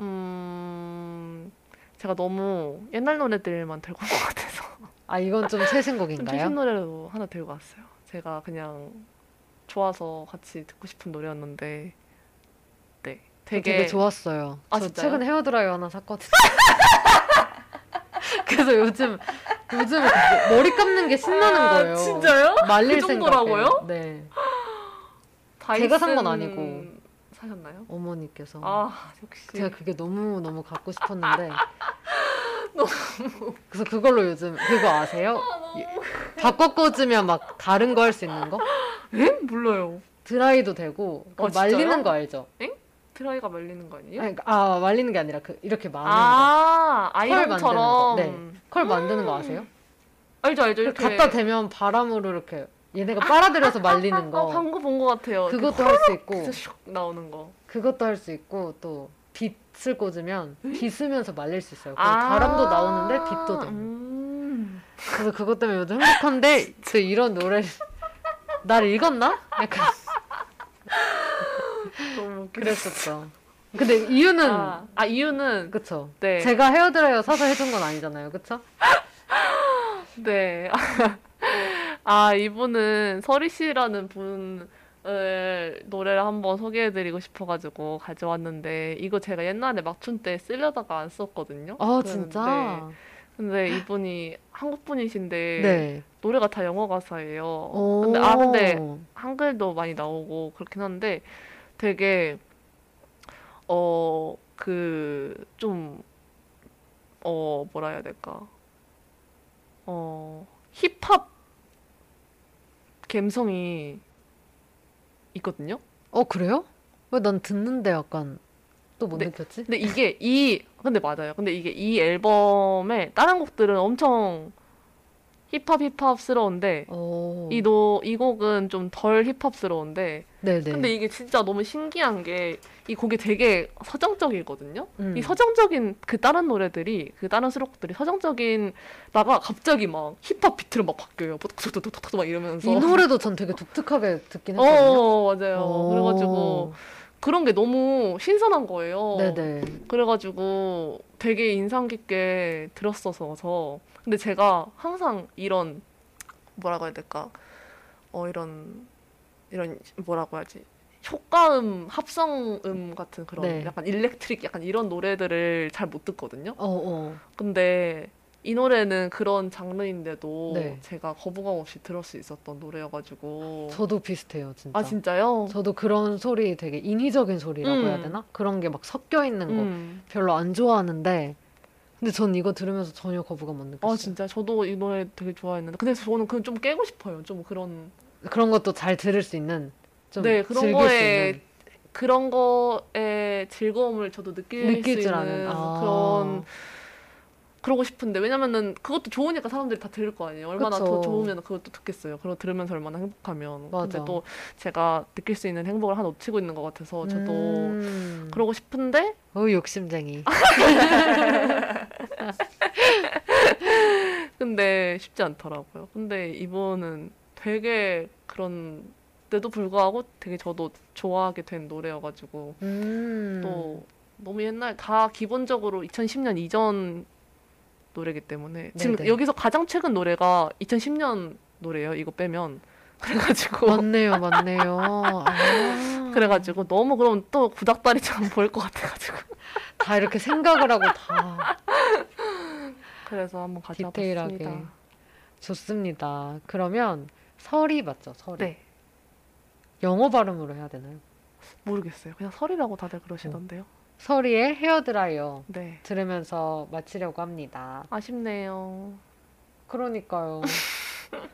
음, 제가 너무 옛날 노래들만 들고 온 것 같아서 아 이건 좀 최신 좀 곡인가요? 최신 노래로 하나 들고 왔어요. 제가 그냥 좋아서 같이 듣고 싶은 노래였는데 네, 저 되게, 되게 좋았어요. 아, 저 진짜요? 최근에 헤어드라이어 하나 샀거든요. (laughs) 그래서 요즘 요즘 머리 감는 게 신나는 아, 거예요. 진짜요? 말릴 그 정도라고요? 생각에. 네. 제가 산건 다이슨 아니고. 사셨나요? 어머니께서 아 역시 제가 그게 너무 너무 갖고 싶었는데 (laughs) 그래서 그걸로 요즘 그거 아세요? 바꿔 꽂으면 막 다른 거 할 수 있는 거? 에? 몰라요. 드라이도 되고 그 어, 진짜요? 말리는 거 알죠? 드라이가 말리는 거 아니에요? 아니, 아 말리는 게 아니라 그 이렇게 거. 아컬 만드는 거. 네. 컬 만드는 거 아세요? 알죠 알죠 이렇게 갖다 대면 바람으로 이렇게 얘네가 빨아들여서 말리는 어, 거. 방금 본것 같아요. 그것도 할 수 있고 진짜 슉 나오는 거. 그것도 할 수 있고 또 빛을 꽂으면 빗으면서 말릴 수 있어요. 그 아. 바람도 나오는데 빛도 되고. 음. 그래서 그것 때문에 요즘 행복한데 (laughs) 또 이런 노래 날 읽었나? 약간 너무. 그랬었죠. 근데 이유는 아, 아 이유는 그쵸. 네. 제가 헤어드라이어 사서 해준 건 아니잖아요. 그쵸? 네. (laughs) 아, 이분은 서리 씨라는 분을 노래를 한번 소개해드리고 싶어가지고 가져왔는데, 이거 제가 옛날에 막춤 때 쓰려다가 안 썼거든요. 아 그런데- 진짜. 근데 이분이 한국 분이신데, 네. 노래가 다 영어 가사예요. 오. 근데, 아, 근데 한글도 많이 나오고 그렇긴 한데, 되게, 어, 그, 좀, 어, 뭐라 해야 될까. 어, 힙합 감성이 있거든요. 어 그래요? 왜 난 듣는데 약간 또못 네. 느꼈지? 근데 이게 이 근데 맞아요. 근데 이게 이 앨범의 다른 곡들은 엄청 힙합 힙합스러운데 어. 이노 이 곡은 좀 덜 힙합스러운데 네네. 근데 이게 진짜 너무 신기한 게 이 곡이 되게 서정적이거든요. 음. 이 서정적인 그 다른 노래들이 그 다른 수록곡들이 서정적인다가 갑자기 막 힙합 비트로 막 바뀌어요. 톡톡톡톡톡 막 이러면서 이 노래도 전 되게 독특하게 듣긴 했거든요. 어 맞아요. 어. 그래가지고 그런 게 너무 신선한 거예요. 네네. 그래가지고 되게 인상 깊게 들었어서 저 근데 제가 항상 이런 뭐라고 해야 될까 어 이런 이런 뭐라고 해야지 효과음 합성음 같은 그런 네. 약간 일렉트릭 약간 이런 노래들을 잘 못 듣거든요. 어 어. 근데 이 노래는 그런 장르인데도 네. 제가 거부감 없이 들을 수 있었던 노래여가지고 저도 비슷해요 진짜. 아 진짜요? 저도 그런 소리 되게 인위적인 소리라고 음. 해야 되나? 그런 게 막 섞여 있는 거 음. 별로 안 좋아하는데 근데 전 이거 들으면서 전혀 거부감 못 느꼈어요. 아 진짜 저도 이 노래 되게 좋아했는데 근데 저는 그좀 깨고 싶어요. 좀 그런 그런 것도 잘 들을 수 있는 좀 네, 그런 즐길 거에 수 있는 그런 거에 즐거움을 저도 느낄 수줄 있는 아는 아. 그런 그러고 싶은데 왜냐면은 그것도 좋으니까 사람들이 다 들을 거 아니에요. 얼마나 그쵸. 더 좋으면 그것도 듣겠어요. 그거 들으면서 얼마나 행복하면. 근데 맞아. 또 제가 느낄 수 있는 행복을 하나 놓치고 있는 것 같아서 저도 음. 그러고 싶은데 어 욕심쟁이. (laughs) 근데 쉽지 않더라고요. 근데 이분은 되게 그런 데도 불구하고 되게 저도 좋아하게 된 노래여가지고 음. 또 너무 옛날 다 기본적으로 2010년 이전 노래기 때문에 지금 네네. 여기서 가장 최근 노래가 2010년 노래예요. 이거 빼면 (laughs) 그래가지고 맞네요, 맞네요. 아. 그래가지고 너무 그럼 또 구닥다리처럼 (laughs) 보일 것 같아가지고 다 이렇게 생각을 하고 다 그래서 한번 디테일하게. 가져봤습니다. 좋습니다. 그러면 설이 맞죠? 설이. 네. 영어 발음으로 해야 되나요? 모르겠어요. 그냥 설이라고 다들 그러시던데요. 설이의 헤어드라이어 네. 들으면서 마치려고 합니다. 아쉽네요. 그러니까요.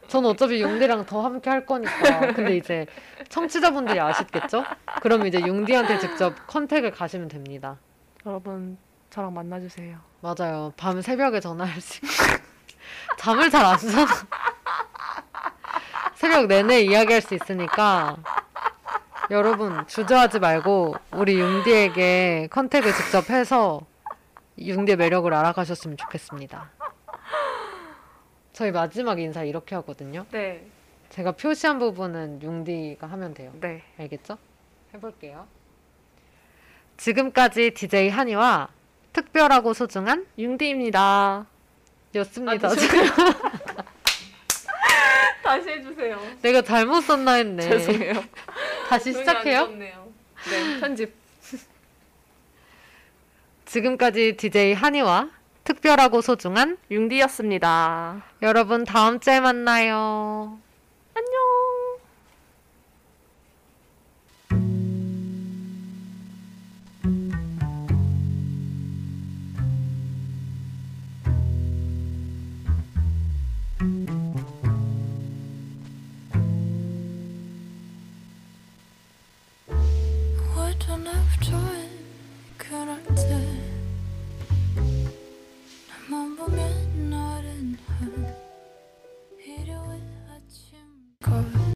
전 어차피 융디랑 더 함께 할 거니까. 근데 이제 청취자분들이 아쉽겠죠? 그럼 이제 융디한테 직접 컨택을 가시면 됩니다. 여러분 저랑 만나주세요. 맞아요. 밤 새벽에 전화할 수 있고. 잠을 잘 안 자서. 새벽 내내 이야기할 수 있으니까 여러분 주저하지 말고 우리 융디에게 컨택을 직접 해서 융디의 매력을 알아가셨으면 좋겠습니다. 저희 마지막 인사 이렇게 하거든요. 네. 제가 표시한 부분은 융디가 하면 돼요. 네. 알겠죠? 해볼게요. 지금까지 DJ 한이와 특별하고 소중한 융디입니다. 였습니다. 아, 죄송해요. (laughs) 다시 해주세요. 내가 잘못 썼나 했네. 죄송해요. (laughs) 다시 시작해요. 네, 편집. (laughs) 지금까지 DJ 한이와 특별하고 소중한 융디였습니다. 여러분 다음 주에 만나요. 안녕.